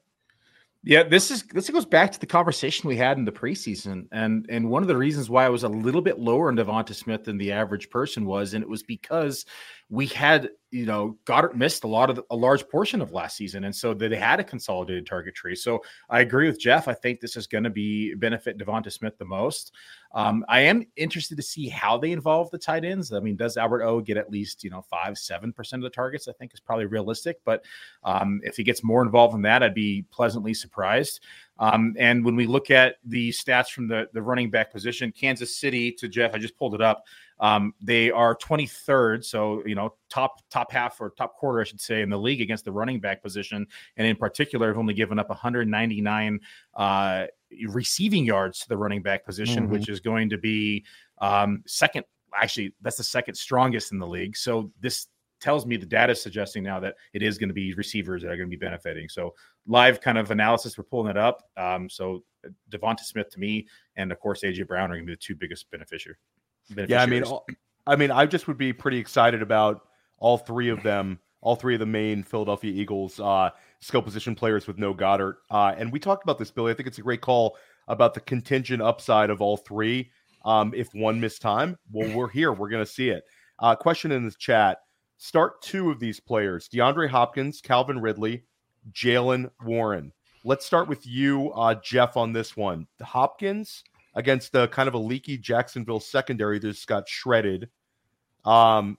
Yeah, this is this goes back to the conversation we had in the preseason, and and one of the reasons why I was a little bit lower in Devonta Smith than the average person was, and it was because we had you know Goedert missed a lot of the, a large portion of last season, and so they had a consolidated target tree. So I agree with Jeff. I think this is going to be benefit Devonta Smith the most. Um, I am interested to see how they involve the tight ends. I mean, does Albert O get at least you know five seven percent of the targets? I think is probably realistic, but um, if he gets more involved in that, I'd be pleasantly surprised. Um, and when we look at the stats from the, the running back position, Kansas City to Jeff, I just pulled it up. Um, they are 23rd, so you know top top half or top quarter, I should say, in the league against the running back position, and in particular, have only given up 199 uh, receiving yards to the running back position, mm-hmm. which is going to be um, second. Actually, that's the second strongest in the league. So this tells me the data is suggesting now that it is going to be receivers that are going to be benefiting. So live kind of analysis, we're pulling it up. Um, so Devonta Smith to me, and of course AJ Brown are going to be the two biggest beneficiaries. Yeah, I mean, I mean, I just would be pretty excited about all three of them, all three of the main Philadelphia Eagles uh, skill position players with no Goedert. Uh, and we talked about this, Billy. I think it's a great call about the contingent upside of all three. Um, if one missed time, well, we're here. We're going to see it. Uh, question in the chat: Start two of these players: DeAndre Hopkins, Calvin Ridley, Jaylen Warren. Let's start with you, uh, Jeff, on this one. Hopkins against the kind of a leaky Jacksonville secondary that just got shredded. Um,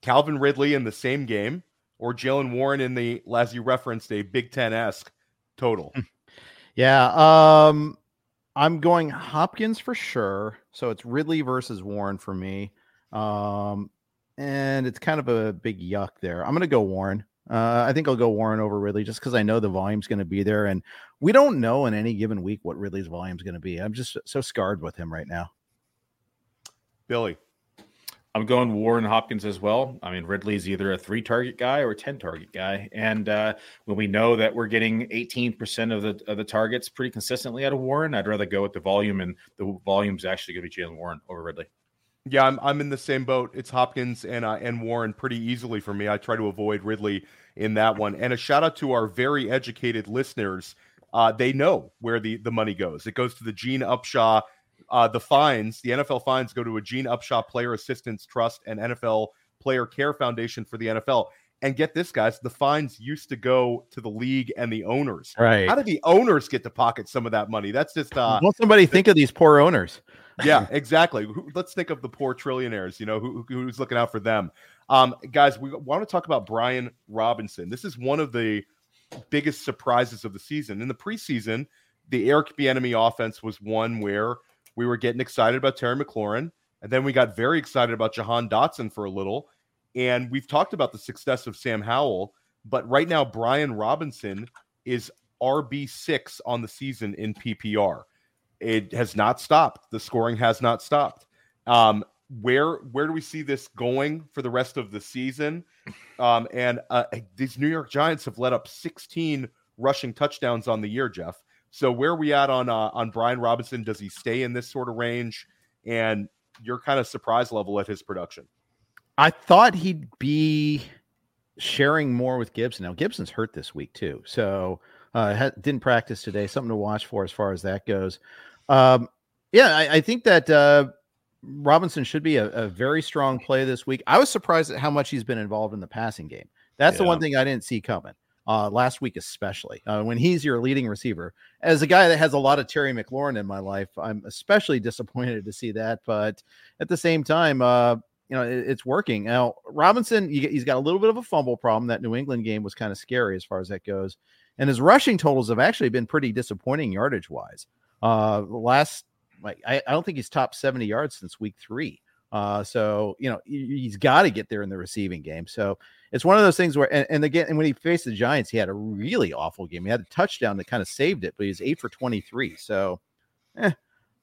Calvin Ridley in the same game, or Jaylen Warren in the, as you referenced, a Big Ten esque total. Yeah. Um, I'm going Hopkins for sure. So it's Ridley versus Warren for me. Um, and it's kind of a big yuck there. I'm going to go Warren. Uh, I think I'll go Warren over Ridley just because I know the volume's going to be there, and we don't know in any given week what Ridley's volume's going to be. I'm just so scarred with him right now. Billy, I'm going Warren Hopkins as well. I mean, Ridley's either a three target guy or a 10 target guy. And uh, when we know that we're getting 18% of the of the targets pretty consistently out of Warren, I'd rather go with the volume. And the volume's actually going to be Jaylen Warren over Ridley. Yeah, I'm I'm in the same boat. It's Hopkins and uh, and Warren pretty easily for me. I try to avoid Ridley in that one. And a shout out to our very educated listeners. Uh, they know where the the money goes. It goes to the Gene Upshaw. Uh, the fines, the NFL fines, go to a Gene Upshaw Player Assistance Trust and NFL Player Care Foundation for the NFL. And get this, guys, the fines used to go to the league and the owners. Right? How did the owners get to pocket some of that money? That's just. Uh, somebody think of these poor owners? yeah, exactly. Let's think of the poor trillionaires. You know, who, who's looking out for them? Um, guys, we want to talk about Brian Robinson. This is one of the biggest surprises of the season. In the preseason, the Eric Bieniemy offense was one where we were getting excited about Terry McLaurin, and then we got very excited about Jahan Dotson for a little. And we've talked about the success of Sam Howell, but right now Brian Robinson is RB6 on the season in PPR. It has not stopped. The scoring has not stopped. Um, where where do we see this going for the rest of the season? Um, and uh, these New York Giants have let up 16 rushing touchdowns on the year, Jeff. So where are we at on uh, on Brian Robinson? Does he stay in this sort of range? And your kind of surprise level at his production? I thought he'd be sharing more with Gibson. Now Gibson's hurt this week too, so uh, ha- didn't practice today. Something to watch for as far as that goes. Um, yeah, I, I, think that uh, Robinson should be a, a, very strong play this week. I was surprised at how much he's been involved in the passing game. That's yeah. the one thing I didn't see coming uh, last week, especially uh, when he's your leading receiver. As a guy that has a lot of Terry McLaurin in my life, I'm especially disappointed to see that. But at the same time, uh, you know, it, it's working. Now, Robinson, he's got a little bit of a fumble problem. That New England game was kind of scary as far as that goes. And his rushing totals have actually been pretty disappointing yardage wise. Uh, last, like, I, I don't think he's top 70 yards since week three. Uh, so you know he's got to get there in the receiving game. So it's one of those things where, and, and, again, and when he faced the Giants, he had a really awful game. He had a touchdown that kind of saved it, but he was eight for twenty three. So, eh,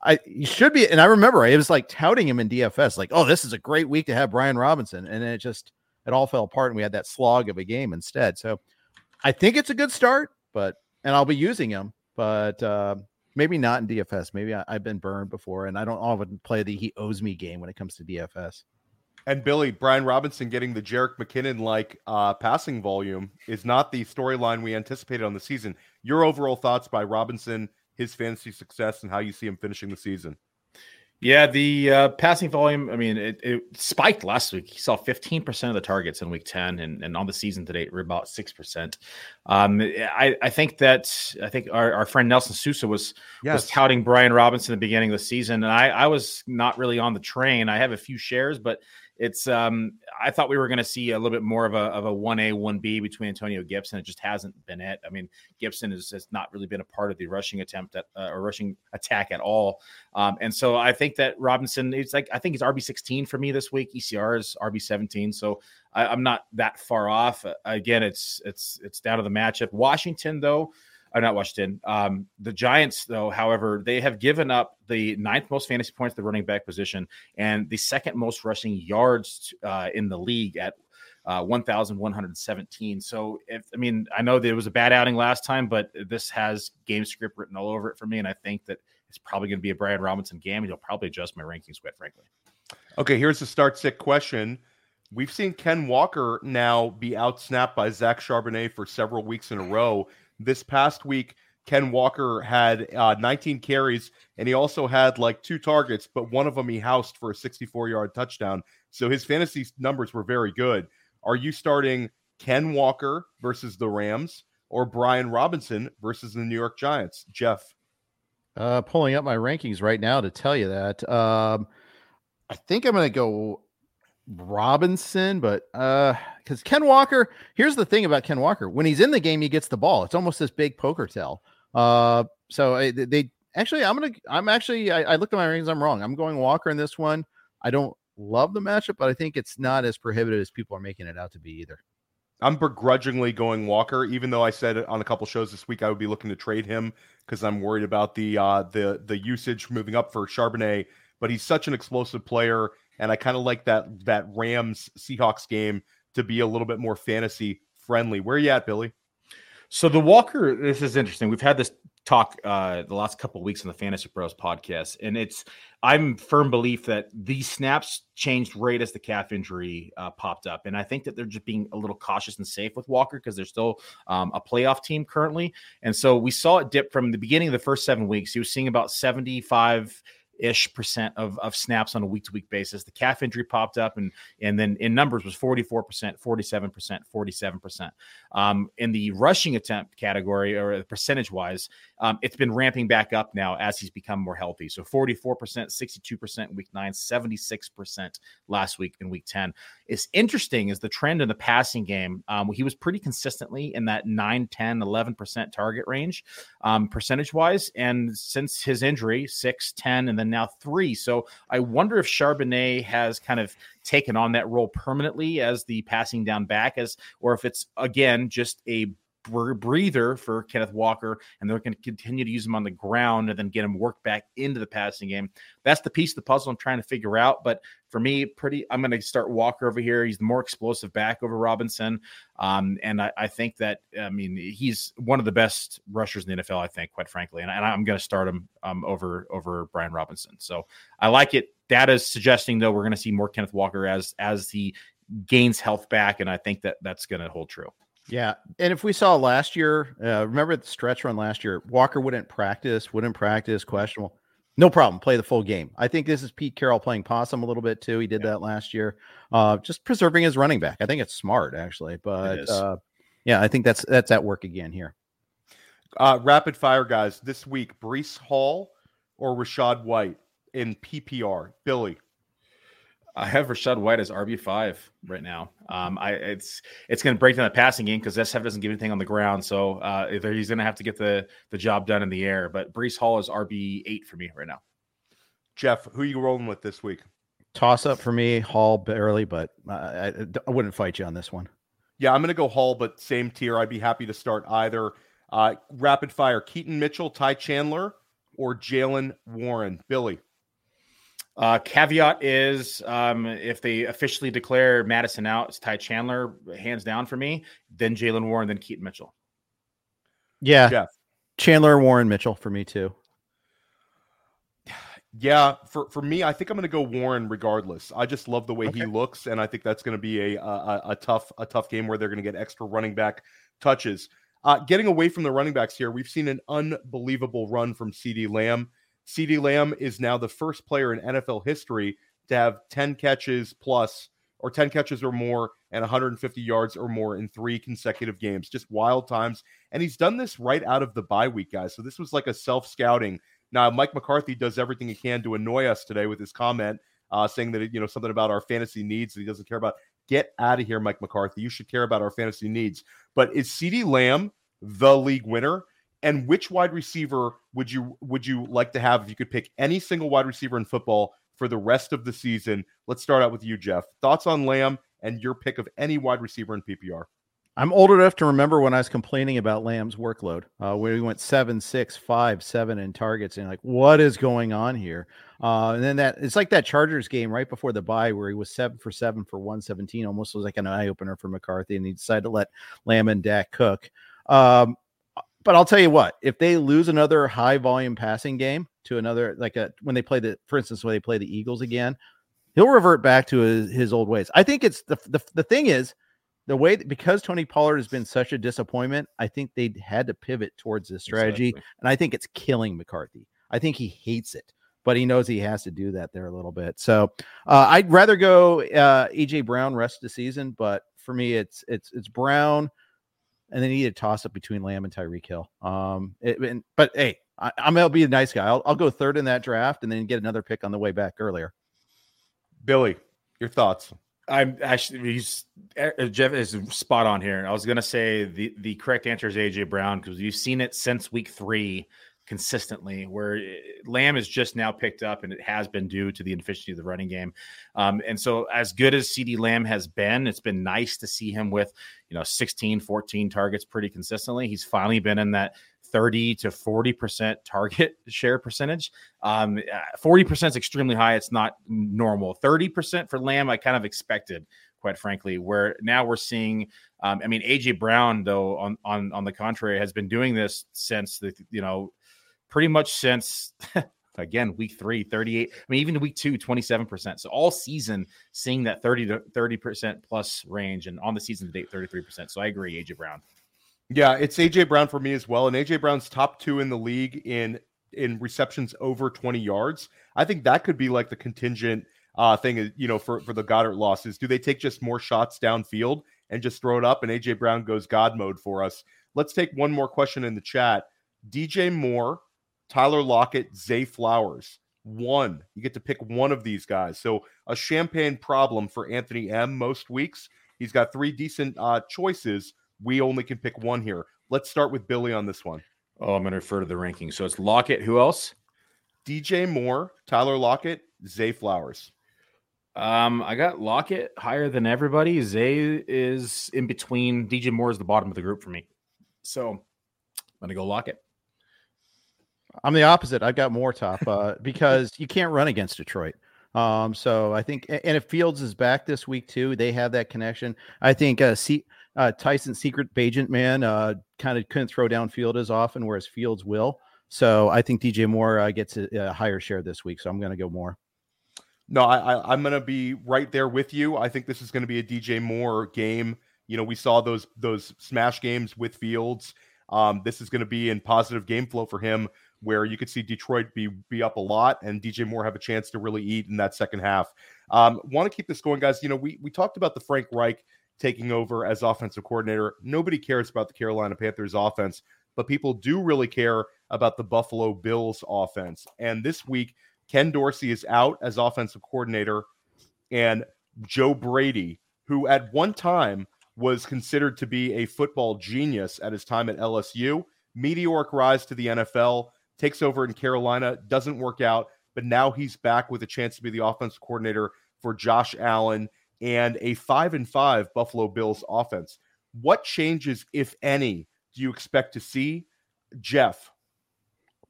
I he should be. And I remember I was like touting him in DFS, like, oh, this is a great week to have Brian Robinson, and then it just it all fell apart, and we had that slog of a game instead. So, I think it's a good start, but and I'll be using him, but. Uh, Maybe not in DFS. Maybe I, have been burned before, and I don't often play the he owes me game when it comes to DFS. And Billy Brian Robinson getting the Jerick McKinnon like uh, passing volume is not the storyline we anticipated on the season. Your overall thoughts by Robinson, his fantasy success, and how you see him finishing the season? Yeah, the uh, passing volume, I mean, it, it, spiked last week. He saw 15% of the targets in week 10, and, and on the season to date, we're about 6%. Um, I, I think that, I think our, our friend Nelson Sousa was, yes. was touting Brian Robinson at the beginning of the season, and I, I was not really on the train. I have a few shares, but it's um I thought we were going to see a little bit more of a of a one A one B between Antonio Gibson. It just hasn't been it. I mean, Gibson has, has not really been a part of the rushing attempt at uh, or rushing attack at all. Um, and so I think that Robinson, it's like I think he's RB sixteen for me this week. ECR is RB seventeen, so I, am not that far off. Again, it's it's it's down to the matchup. Washington though or uh, not Washington. Um, the Giants, though, however, they have given up the ninth most fantasy points the running back position and the second most rushing yards uh, in the league at uh, 1,117. So, if I mean, I know there was a bad outing last time, but this has game script written all over it for me, and I think that it's probably going to be a Brian Robinson game. He'll probably adjust my rankings, quite frankly. Okay, here's the start sit question. We've seen Ken Walker now be outsnapped by Zach Charbonnet for several weeks in a row. This past week, Ken Walker had uh, 19 carries and he also had like two targets, but one of them he housed for a 64 yard touchdown. So his fantasy numbers were very good. Are you starting Ken Walker versus the Rams or Brian Robinson versus the New York Giants? Jeff. Uh, pulling up my rankings right now to tell you that. Um, I think I'm going to go Robinson, but uh because Ken Walker, here's the thing about Ken Walker. When he's in the game, he gets the ball. It's almost this big poker tell. Uh so I, they actually I'm gonna I'm actually I, I looked at my rings, I'm wrong. I'm going Walker in this one. I don't love the matchup, but I think it's not as prohibitive as people are making it out to be either. I'm begrudgingly going Walker, even though I said on a couple shows this week I would be looking to trade him because I'm worried about the uh the the usage moving up for Charbonnet. But he's such an explosive player and I kind of like that that Rams Seahawks game to be a little bit more fantasy friendly. Where are you at, Billy? So the Walker, this is interesting. We've had this talk uh, the last couple weeks on the Fantasy Pros podcast, and it's I'm firm belief that these snaps changed right as the calf injury uh, popped up, and I think that they're just being a little cautious and safe with Walker because they're still um, a playoff team currently, and so we saw it dip from the beginning of the first seven weeks. He was seeing about 75 ish percent of, of snaps on a week to week basis. The calf injury popped up, and and then in numbers was 44%, 47%, 47%. Um, in the rushing attempt category or percentage wise, um, it's been ramping back up now as he's become more healthy. So 44%, 62% week nine, 76% last week in week 10. It's interesting is the trend in the passing game. Um, he was pretty consistently in that 9, 10, 11% target range um, percentage wise. And since his injury, 6, 10, and then now 3. So I wonder if Charbonnet has kind of taken on that role permanently as the passing down back as or if it's again just a breather for Kenneth Walker, and they're going to continue to use him on the ground and then get him worked back into the passing game. That's the piece of the puzzle I'm trying to figure out. But for me, pretty, I'm going to start Walker over here. He's the more explosive back over Robinson, um, and I, I, think that I mean he's one of the best rushers in the NFL. I think, quite frankly, and, and I'm going to start him um, over over Brian Robinson. So I like it. Data is suggesting though we're going to see more Kenneth Walker as as he gains health back, and I think that that's going to hold true. Yeah, and if we saw last year, uh, remember the stretch run last year, Walker wouldn't practice, wouldn't practice, questionable. No problem, play the full game. I think this is Pete Carroll playing possum a little bit too. He did yeah. that last year, uh, just preserving his running back. I think it's smart actually, but uh, yeah, I think that's that's at work again here. Uh, rapid fire guys this week: Breece Hall or Rachaad White in PPR. Billy. I have Rachaad White as RB five right now. Um, I it's it's going to break down the passing game because SF doesn't give anything on the ground, so uh, he's going to have to get the the job done in the air. But Breece Hall is RB eight for me right now. Jeff, who are you rolling with this week? Toss up for me, Hall barely, but I, I wouldn't fight you on this one. Yeah, I'm going to go Hall, but same tier. I'd be happy to start either. Uh, rapid fire: Keaton Mitchell, Ty Chandler, or Jaylen Warren. Billy. Uh, caveat is um, if they officially declare Madison out, it's Ty Chandler, hands down for me, then Jaylen Warren, then Keaton Mitchell. Yeah. Jeff. Chandler, Warren, Mitchell for me too. Yeah, for, for me, I think I'm going to go Warren regardless. I just love the way okay. he looks, and I think that's going to be a, a, a tough a tough game where they're going to get extra running back touches. Uh, getting away from the running backs here, we've seen an unbelievable run from CeeDee Lamb. CeeDee Lamb is now the first player in NFL history to have 10 catches plus or 10 catches or more and 150 yards or more in three consecutive games. Just wild times. And he's done this right out of the bye week, guys. So this was like a self scouting. Now, Mike McCarthy does everything he can to annoy us today with his comment uh, saying that, you know, something about our fantasy needs that he doesn't care about. Get out of here, Mike McCarthy. You should care about our fantasy needs. But is CeeDee Lamb the league winner? And which wide receiver would you would you like to have if you could pick any single wide receiver in football for the rest of the season? Let's start out with you, Jeff. Thoughts on Lamb and your pick of any wide receiver in PPR? I'm old enough to remember when I was complaining about Lamb's workload, uh, where he went seven, six, five, seven in targets, and like, what is going on here? Uh, and then that it's like that Chargers game right before the bye where he was seven for seven for 117, almost was like an eye opener for McCarthy, and he decided to let Lamb and Dak cook. Um, but I'll tell you what, if they lose another high volume passing game to another, like a when they play the, for instance, when they play the Eagles again, he'll revert back to his, his old ways. I think it's the, the the thing is the way that, because Tony Pollard has been such a disappointment. I think they had to pivot towards this strategy, exactly. and I think it's killing McCarthy. I think he hates it, but he knows he has to do that there a little bit. So uh, I'd rather go uh, AJ Brown rest of the season, but for me, it's it's it's Brown and they need a toss up between Lamb and Tyreek Hill. Um, it, and, but hey, I, am gonna be a nice guy. I'll, I'll go third in that draft and then get another pick on the way back earlier. Billy, your thoughts? I'm actually he's uh, Jeff is spot on here. I was gonna say the the correct answer is AJ Brown because you've seen it since week three consistently, where eh, Lamb is just now picked up, and it has been due to the inefficiency of the running game. Um, and so, as good as CeeDee Lamb has been, it's been nice to see him with, you know, 16, 14 targets pretty consistently. He's finally been in that 30 to 40% target share percentage. Um, 40% is extremely high. It's not normal. 30% for Lamb, I kind of expected quite frankly. Where now we're seeing, um, I mean, AJ Brown though, on on on the contrary, has been doing this since the you know pretty much since again week three 38 i mean even week two 27% so all season seeing that 30 to 30% plus range and on the season to date 33% so i agree aj brown. Yeah it's aj brown for me as well and aj brown's top two in the league in in receptions over 20 yards. I think that could be like the contingent uh thing you know for for the Goedert losses. Do they take just more shots downfield and just throw it up? And aj brown goes god mode for us. Let's take one more question in the chat. DJ Moore, Tyler Lockett, Zay Flowers. One. You get to pick one of these guys. So a champagne problem for Anthony M most weeks. He's got three decent uh, choices. We only can pick one here. Let's start with Billy on this one. Oh, I'm going to refer to the rankings. So it's Lockett. Who else? DJ Moore, Tyler Lockett, Zay Flowers. Um, I got Lockett higher than everybody. Zay is in between. DJ Moore is the bottom of the group for me. So I'm gonna go Lockett. I'm the opposite. I've got Moore top uh, because you can't run against Detroit. Um, so I think, and if Fields is back this week too, they have that connection. I think uh, C, uh Tyson secret agent man uh, kind of couldn't throw down Field as often, whereas Fields will. So I think DJ Moore uh, gets a, a higher share this week. So I'm going to go Moore. No, I, I I'm going to be right there with you. I think this is going to be a DJ Moore game. You know, we saw those those smash games with Fields. Um, this is going to be in positive game flow for him, where you could see Detroit be be up a lot and DJ Moore have a chance to really eat in that second half. Um, Want to keep this going, guys? You know, we we talked about the Frank Reich taking over as offensive coordinator. Nobody cares about the Carolina Panthers offense, but people do really care about the Buffalo Bills offense. And this week, Ken Dorsey is out as offensive coordinator, and Joe Brady, who at one time was considered to be a football genius at his time at LSU, meteoric rise to the NFL, takes over in Carolina, doesn't work out, but now he's back with a chance to be the offensive coordinator for Josh Allen and a five and five Buffalo Bills offense. What changes, if any, do you expect to see? Jeff,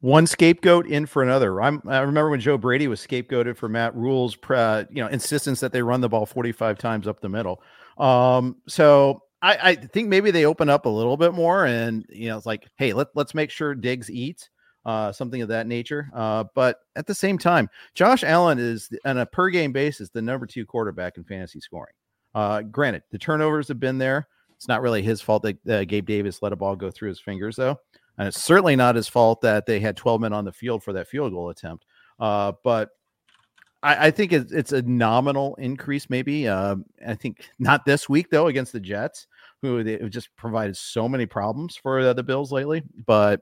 one scapegoat in for another. I'm, i remember when Joe Brady was scapegoated for Matt Rhule's, uh, you know, insistence that they run the ball 45 times up the middle. Um, so I, I, think maybe they open up a little bit more, and you know, it's like, hey, let let's make sure Diggs eats, uh, something of that nature. Uh, but at the same time, Josh Allen is on a per game basis the number two quarterback in fantasy scoring. Uh, granted, the turnovers have been there. It's not really his fault that uh, Gabe Davis let a ball go through his fingers, though. And it's certainly not his fault that they had 12 men on the field for that field goal attempt. Uh, but I, I think it's, it's, a nominal increase, maybe. Uh, I think not this week, though, against the Jets, who they just provided so many problems for the, the Bills lately. But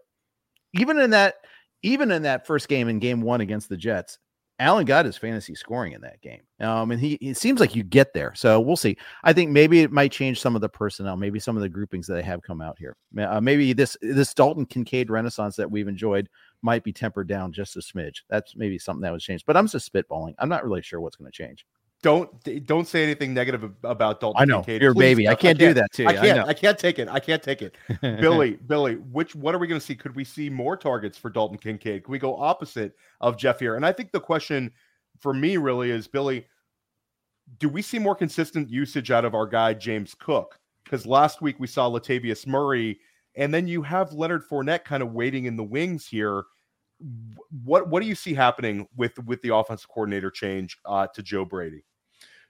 even in that, even in that first game in game one against the Jets, Allen got his fantasy scoring in that game. Um, and he it seems like you get there. So we'll see. I think maybe it might change some of the personnel, maybe some of the groupings that they have come out here. Uh, maybe this this Dalton Kincaid renaissance that we've enjoyed might be tempered down just a smidge. That's maybe something that was changed. But I'm just spitballing. I'm not really sure what's going to change don't don't say anything negative about Dalton. I know Kincaid. your baby. I can't, I can't, do that too. I can't. I, I, can't take it. I can't take it. Billy, Billy, which what are we going to see? Could we see more targets for Dalton Kincaid? Could we go opposite of Jeff here? And I think the question for me really is Billy, do we see more consistent usage out of our guy James Cook? Because last week we saw Latavius Murray, and then you have Leonard Fournette kind of waiting in the wings here. What what do you see happening with with the offensive coordinator change uh, to Joe Brady?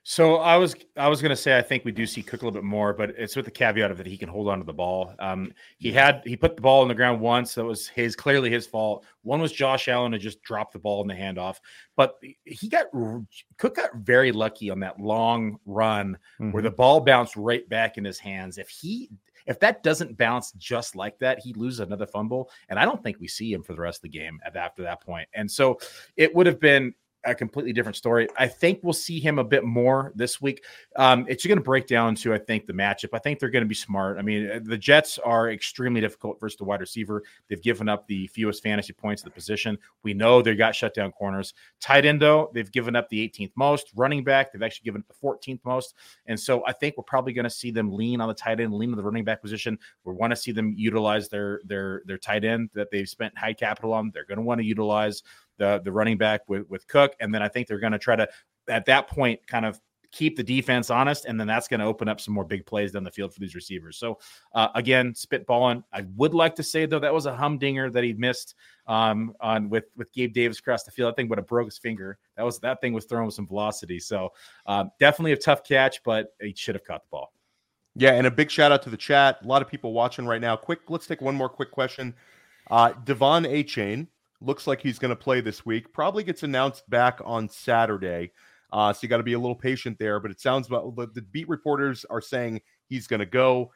So I was I was going to say I think we do see Cook a little bit more, but it's with the caveat of that he can hold on to the ball. Um, he had he put the ball on the ground once. That was his clearly his fault. One was Josh Allen to just drop the ball in the handoff, but he got Cook got very lucky on that long run mm-hmm. where the ball bounced right back in his hands. If he if that doesn't bounce just like that, he loses another fumble, and I don't think we see him for the rest of the game after that point. And so it would have been a completely different story. I think we'll see him a bit more this week. Um, it's going to break down to, I think, the matchup. I think they're going to be smart. I mean, the Jets are extremely difficult versus the wide receiver. They've given up the fewest fantasy points to the position. We know they got shut down corners. Tight end, though, they've given up the 18th most. Running back, they've actually given up the 14th most. And so I think we're probably going to see them lean on the tight end, lean on the running back position. We want to see them utilize their their their tight end that they've spent high capital on. They're going to want to utilize the the running back with with Cook, and then I think they're going to try to at that point kind of keep the defense honest, and then that's going to open up some more big plays down the field for these receivers. So uh, again, spitballing. I would like to say though that was a humdinger that he missed um, on with with Gabe Davis across the field. I think would have broke his finger. That was that thing was thrown with some velocity. So um, definitely a tough catch, but he should have caught the ball. Yeah, and a big shout out to the chat. A lot of people watching right now. Quick, let's take one more quick question. Uh, De'Von Achane looks like he's going to play this week. Probably gets announced back on Saturday. Uh, so you got to be a little patient there. But it sounds about the beat reporters are saying he's going to go.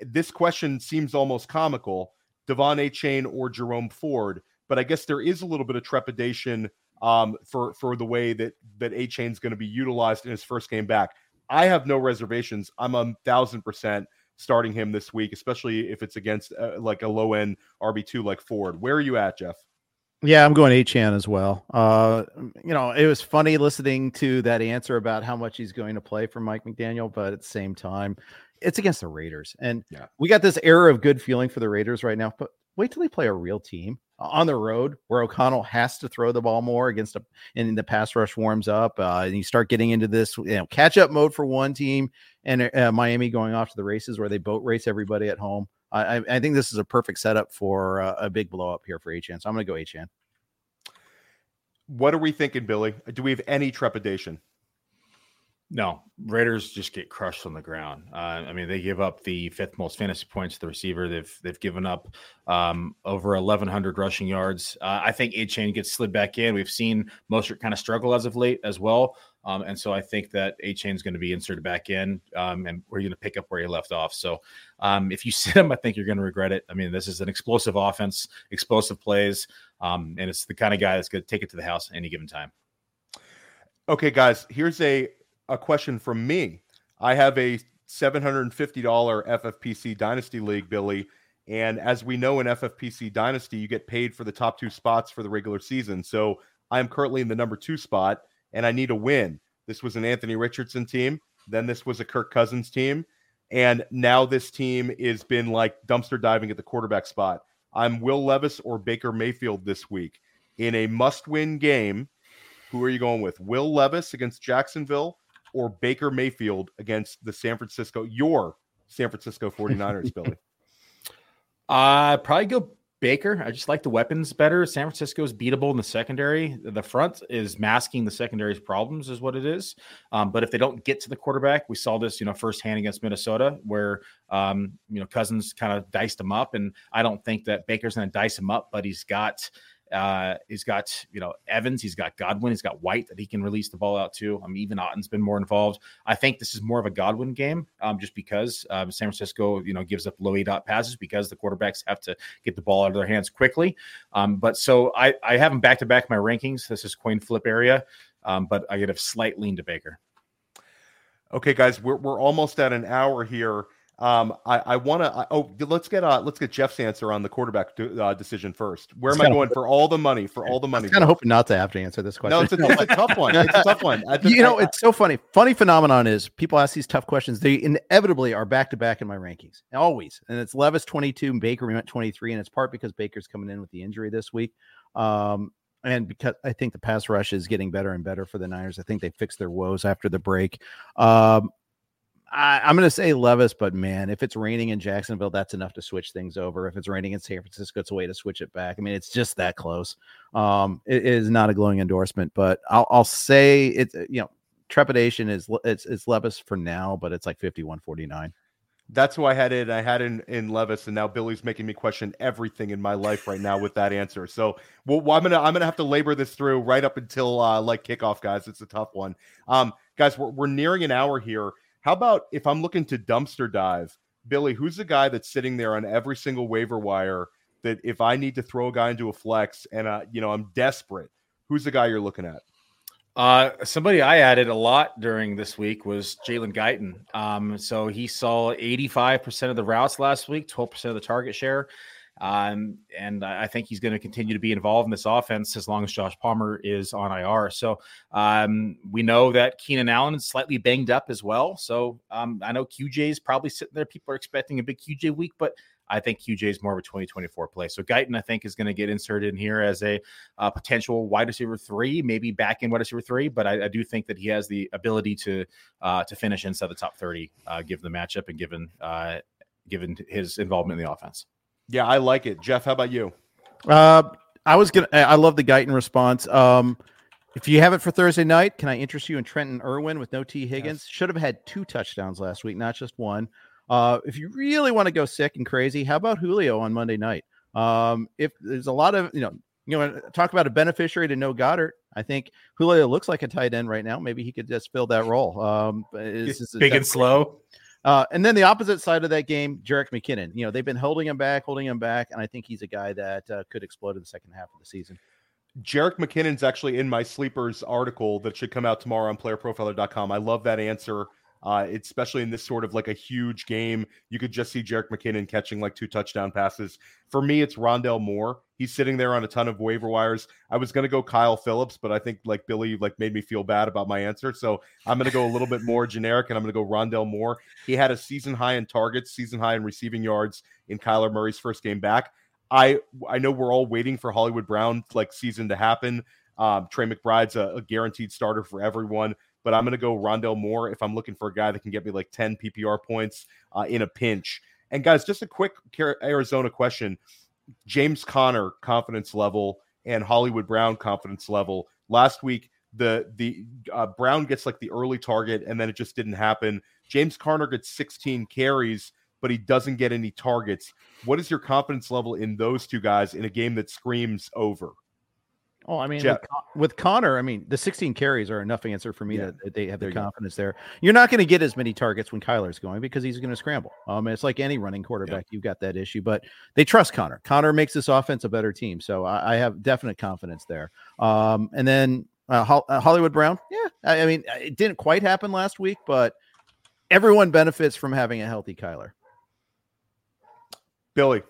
This question seems almost comical. De'Von Achane or Jerome Ford. But I guess there is a little bit of trepidation um, for for the way that that Achane's going to be utilized in his first game back. I have no reservations. I'm a thousand percent starting him this week, especially if it's against uh, like a low end RB two like Ford. Where are you at, Jeff? Yeah, I'm going Achane as well. Uh, you know, it was funny listening to that answer about how much he's going to play for Mike McDaniel, but at the same time, it's against the Raiders, and Yeah. we got this era of good feeling for the Raiders right now. But wait till they play a real team on the road, where O'Connell has to throw the ball more against a, and the pass rush warms up, uh, and you start getting into this, you know, catch up mode for one team, and uh, Miami going off to the races where they boat race everybody at home. I, I- I think this is a perfect setup for uh, a big blow up here for Achane. So I'm going to go Achane. What are we thinking, Billy? Do we have any trepidation? No, Raiders just get crushed on the ground. Uh, I mean, they give up the fifth most fantasy points to the receiver. They've they've given up um, over 1,100 rushing yards. Uh, I think Achane gets slid back in. We've seen Mostert kind of struggle as of late as well, um, and so I think that Achane is going to be inserted back in, um, and we're going to pick up where he left off. So um, if you sit him, I think you're going to regret it. I mean, this is an explosive offense, explosive plays, um, and it's the kind of guy that's going to take it to the house any given time. Okay, guys, here's a a question from me. I have a $750 FFPC Dynasty League, Billy. And as we know in FFPC Dynasty, you get paid for the top two spots for the regular season. So I am currently in the number two spot and I need a win. This was an Anthony Richardson team. Then this was a Kirk Cousins team. And now this team has been like dumpster diving at the quarterback spot. I'm Will Levis or Baker Mayfield this week in a must win game. Who are you going with? Will Levis against Jacksonville or Baker Mayfield against the San Francisco, your San Francisco 49ers, Billy? I probably go Baker. I just like the weapons better. San Francisco is beatable in the secondary. The front is masking the secondary's problems, is what it is. Um, but if they don't get to the quarterback, we saw this, you know, firsthand against Minnesota, where um, you know Cousins kind of diced him up, and I don't think that Baker's going to dice him up, but he's got uh, he's got you know Evans, he's got Godwin, he's got White that he can release the ball out to. Mean, even Otton's been more involved. I think this is more of a Godwin game, um, just because um, San Francisco, you know, gives up low aDOT passes because the quarterbacks have to get the ball out of their hands quickly. Um, but so I I have them back to back my rankings. This is coin flip area, um, but I get a slight lean to Baker. Okay, guys, we're, we're almost at an hour here. Um, I, I want to. Oh, let's get uh, let's get Jeff's answer on the quarterback de- uh, decision first. Where am I going for all the money? For all the money, kind of hoping not to have to answer this question. No, it's a, it's a tough one. It's a tough one. You know, I- it's so funny. Funny phenomenon is people ask these tough questions. They inevitably are back to back in my rankings, always. And it's Levis 22 and Baker we went 23. And it's part because Baker's coming in with the injury this week. Um, and because I think the pass rush is getting better and better for the Niners. I think they fixed their woes after the break. Um, I, I'm going to say Levis, but man, if it's raining in Jacksonville, that's enough to switch things over. If it's raining in San Francisco, it's a way to switch it back. I mean, it's just that close. Um, it is not a glowing endorsement, but I'll, I'll say it's you know trepidation is it's it's Levis for now, but it's like 51 49. That's who I had it. I had in in Levis, and now Billy's making me question everything in my life right now with that answer. So, well, I'm gonna I'm gonna have to labor this through right up until uh, like kickoff, guys. It's a tough one. Um, guys, we're we're nearing an hour here. How about if I'm looking to dumpster dive, Billy? Who's the guy that's sitting there on every single waiver wire that if I need to throw a guy into a flex and uh, you know I'm desperate, who's the guy you're looking at? Uh, somebody I added a lot during this week was Jalen Guyton. Um, so he saw 85% of the routes last week, 12% of the target share. Um, and I think he's going to continue to be involved in this offense as long as Josh Palmer is on IR. So um, we know that Keenan Allen is slightly banged up as well. So um, I know QJ is probably sitting there. People are expecting a big QJ week, but I think QJ is more of a 2024 play. So Guyton, I think, is going to get inserted in here as a uh, potential wide receiver three, maybe back in wide receiver three. But I, I do think that he has the ability to uh, to finish inside the top 30, uh, given the matchup and given uh, given his involvement in the offense. Yeah, I like it. Jeff, how about you? Uh, I was gonna. I I love the Guyton response. Um, if you have it for Thursday night, can I interest you in Trenton Irwin with no Tee Higgins? Should have had two touchdowns last week, not just one. Uh, if you really want to go sick and crazy, how about Julio on Monday night? Um, if there's a lot of you know, you know, talk about a beneficiary to no Goedert. I think Julio looks like a tight end right now. Maybe he could just fill that role. Um, but it's, it's Big and def- slow. Uh, and then the opposite side of that game, Jerick McKinnon. You know, they've been holding him back, holding him back, and I think he's a guy that uh, could explode in the second half of the season. Jerick McKinnon's actually in my sleepers article that should come out tomorrow on playerprofiler.com. I love that answer. Uh, especially in this sort of like a huge game, you could just see Jerick McKinnon catching like two touchdown passes. For me, it's Rondale Moore. He's sitting there on a ton of waiver wires. I was gonna go Kyle Philips, but I think like Billy like made me feel bad about my answer, so I'm gonna go a little bit more generic, and I'm gonna go Rondale Moore. He had a season high in targets, season high in receiving yards in Kyler Murray's first game back. I I know we're all waiting for Hollywood Brown like season to happen. Um, Trey McBride's a, a guaranteed starter for everyone but I'm going to go Rondale Moore if I'm looking for a guy that can get me like 10 PPR points uh, in a pinch. And guys, just a quick Arizona question: James Conner confidence level and Hollywood Brown confidence level. Last week, the the uh, Brown gets like the early target, and then it just didn't happen. James Conner gets 16 carries, but he doesn't get any targets. What is your confidence level in those two guys in a game that screams over? Oh, I mean, with, with, Conner, I mean, the 16 carries are enough answer for me yeah. that, they have the confidence go. there. You're not going to get as many targets when Kyler's going because he's going to scramble. Um, it's like any running quarterback, yeah. you've got that issue, but they trust Conner. Conner makes this offense a better team, so I, I have definite confidence there. Um, and then uh, uh Hollywood Brown, yeah, I, I mean, it didn't quite happen last week, but everyone benefits from having a healthy Kyler. Billy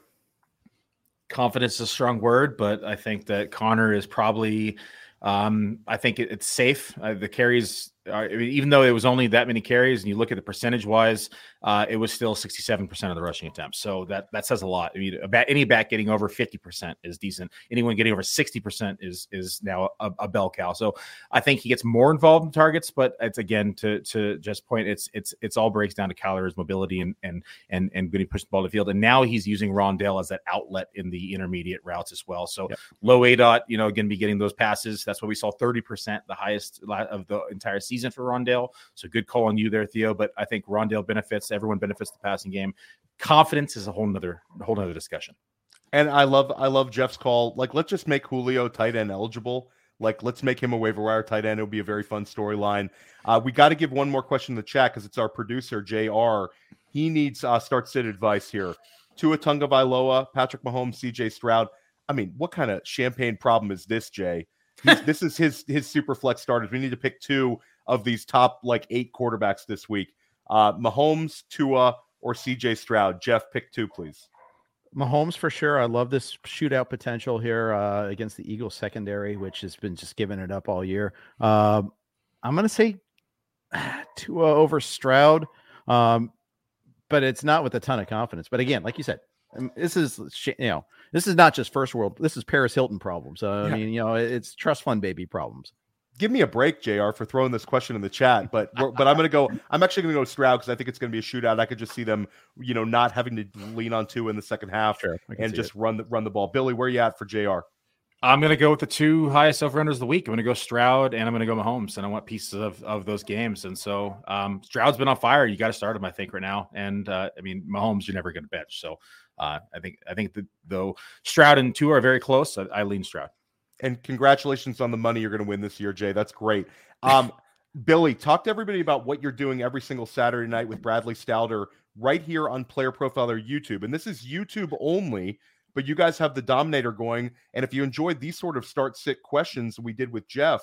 confidence is a strong word, but I think that Conner is probably. Um, I think it, it's safe. Uh, the carries uh, even though it was only that many carries, and you look at the percentage wise, uh, it was still 67% of the rushing attempts. So that that says a lot. I mean, bat, any back getting over 50% is decent. Anyone getting over 60% is is now a, a, bell cow. So I think he gets more involved in targets, but it's again to to just point, it's it's it's all breaks down to Kyler's mobility and and and and going to push the ball to the field. And now he's using Rondale as that outlet in the intermediate routes as well. So yep. low aDOT, you know, again, be getting those passes. That's what we saw 30%, the highest of the entire season season for Rondale. So good call on you there, Theo. But I think Rondale benefits, everyone benefits the passing game. Confidence is a whole nother, whole nother discussion. And I love, I love Jeff's call. Like, let's just make Julio tight end eligible. Like, let's make him a waiver wire tight end. It'll be a very fun storyline. Uh, we got to give one more question in the chat because it's our producer, JR. He needs uh, start sit advice here. Tua Tagovailoa, Patrick Mahomes, CJ Stroud. I mean, what kind of champagne problem is this, Jay? this is his his super flex starters. We need to pick two of these top like eight quarterbacks this week. Uh, Mahomes, Tua, or CJ Stroud. Jeff, pick two, please. Mahomes for sure. I love this shootout potential here uh, against the Eagles secondary, which has been just giving it up all year. Uh, I'm going to say Tua over Stroud, um, but it's not with a ton of confidence. But again, like you said, um, this is you know this is not just first world. This is Paris Hilton problems. Uh, yeah. I mean, you know, it's trust fund baby problems give me a break, Jr. for throwing this question in the chat. But but I'm gonna go. I'm actually gonna go Stroud because I think it's gonna be a shootout. I could just see them, you know, not having to lean on Tua in the second half sure, and just it. run the run the ball. Billy, where you at for Jr. I'm going to go with the two highest over runners of the week. I'm going to go Stroud and I'm going to go Mahomes, and I want pieces of, of those games. And so um, Stroud's been on fire. You got to start him, I think, right now. And uh, I mean, Mahomes, you're never going to bench. So uh, I think I think that though Stroud and Tua are very close, I, I lean Stroud and congratulations on the money you're going to win this year, Jay. That's great. Um, Billy, talk to everybody about what you're doing every single Saturday night with Bradley Stouter right here on Player Profiler YouTube. And this is YouTube only, but you guys have the Dominator going. And if you enjoyed these sort of start sit questions we did with Jeff,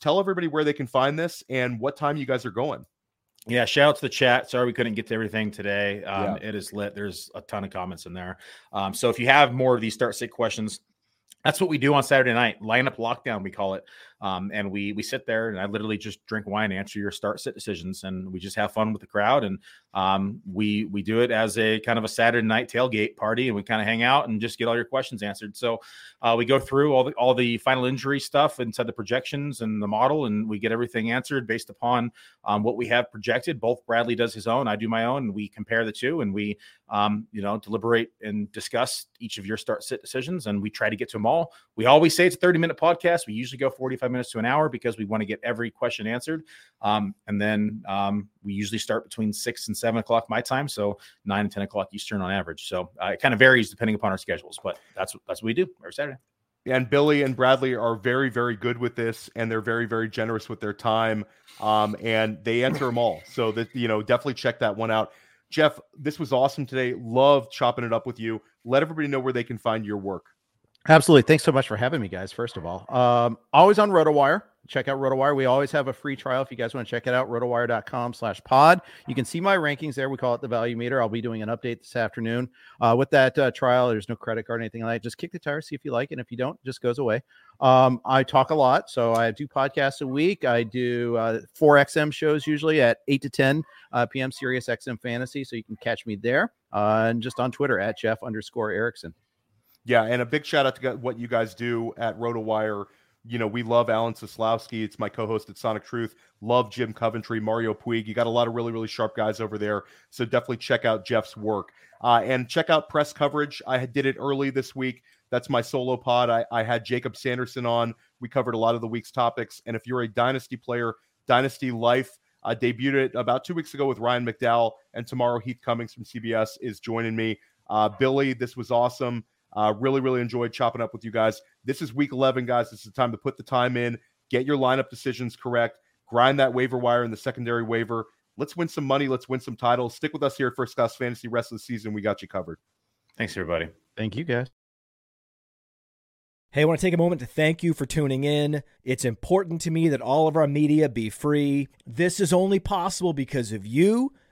tell everybody where they can find this and what time you guys are going. Yeah, shout out to the chat. Sorry we couldn't get to everything today. Um, yeah. It is lit. There's a ton of comments in there. Um, so if you have more of these start sit questions, that's what we do on Saturday night. Lineup lockdown, we call it. Um, and we we sit there and I literally just drink wine, answer your start sit decisions, and we just have fun with the crowd. And um, we we do it as a kind of a Saturday night tailgate party, and we kind of hang out and just get all your questions answered. So uh, we go through all the all the final injury stuff inside the projections and the model, and we get everything answered based upon um, what we have projected. Both Bradley does his own, I do my own, and we compare the two, and we um, you know deliberate and discuss each of your start sit decisions, and we try to get to them all. We always say it's a thirty minute podcast. We usually go forty five minutes to an hour because we want to get every question answered. Um, and then um, we usually start between six and seven o'clock my time, so nine and ten o'clock Eastern on average. So uh, it kind of varies depending upon our schedules, but that's that's what we do every Saturday. and Billy and Bradley are very, very good with this, and they're very, very generous with their time, um, and they answer them all. So that you know, definitely check that one out. Jeff, this was awesome today. Love chopping it up with you. Let everybody know where they can find your work. Absolutely. Thanks so much for having me, guys. First of all, um, always on RotoWire. Check out RotoWire. We always have a free trial if you guys want to check it out. RotoWire.com slash pod. You can see my rankings there. We call it the value meter. I'll be doing an update this afternoon. Uh, with that uh, trial, there's no credit card or anything like that. Just kick the tire, see if you like it. And if you don't, just goes away. Um, I talk a lot. So I do podcasts a week. I do uh, four XM shows usually at 8 to 10 uh, p.m. Sirius XM Fantasy. So you can catch me there. Uh, and just on Twitter at Jeff underscore Erickson. Yeah, and a big shout out to what you guys do at RotoWire. You know, we love Alan Seslowsky. It's my co-host at Sonic Truth. Love Jim Coventry, Mario Puig. You got a lot of really, really sharp guys over there. So definitely check out Jeff's work. Uh, and check out press coverage. I did it early this week. That's my solo pod. I, I had Jacob Sanderson on. We covered a lot of the week's topics. And if you're a dynasty player, Dynasty Life I debuted it about two weeks ago with Ryan McDowell, and tomorrow Heath Cummings from CBS is joining me. Uh, Billy, this was awesome. Uh, really, really enjoyed chopping up with you guys. This is week 11, guys. This is the time to put the time in, get your lineup decisions correct, grind that waiver wire in the secondary waiver. Let's win some money. Let's win some titles. Stick with us here at First Class Fantasy. Rest of the season, we got you covered. Thanks, everybody. Thank you, guys. Hey, I want to take a moment to thank you for tuning in. It's important to me that all of our media be free. This is only possible because of you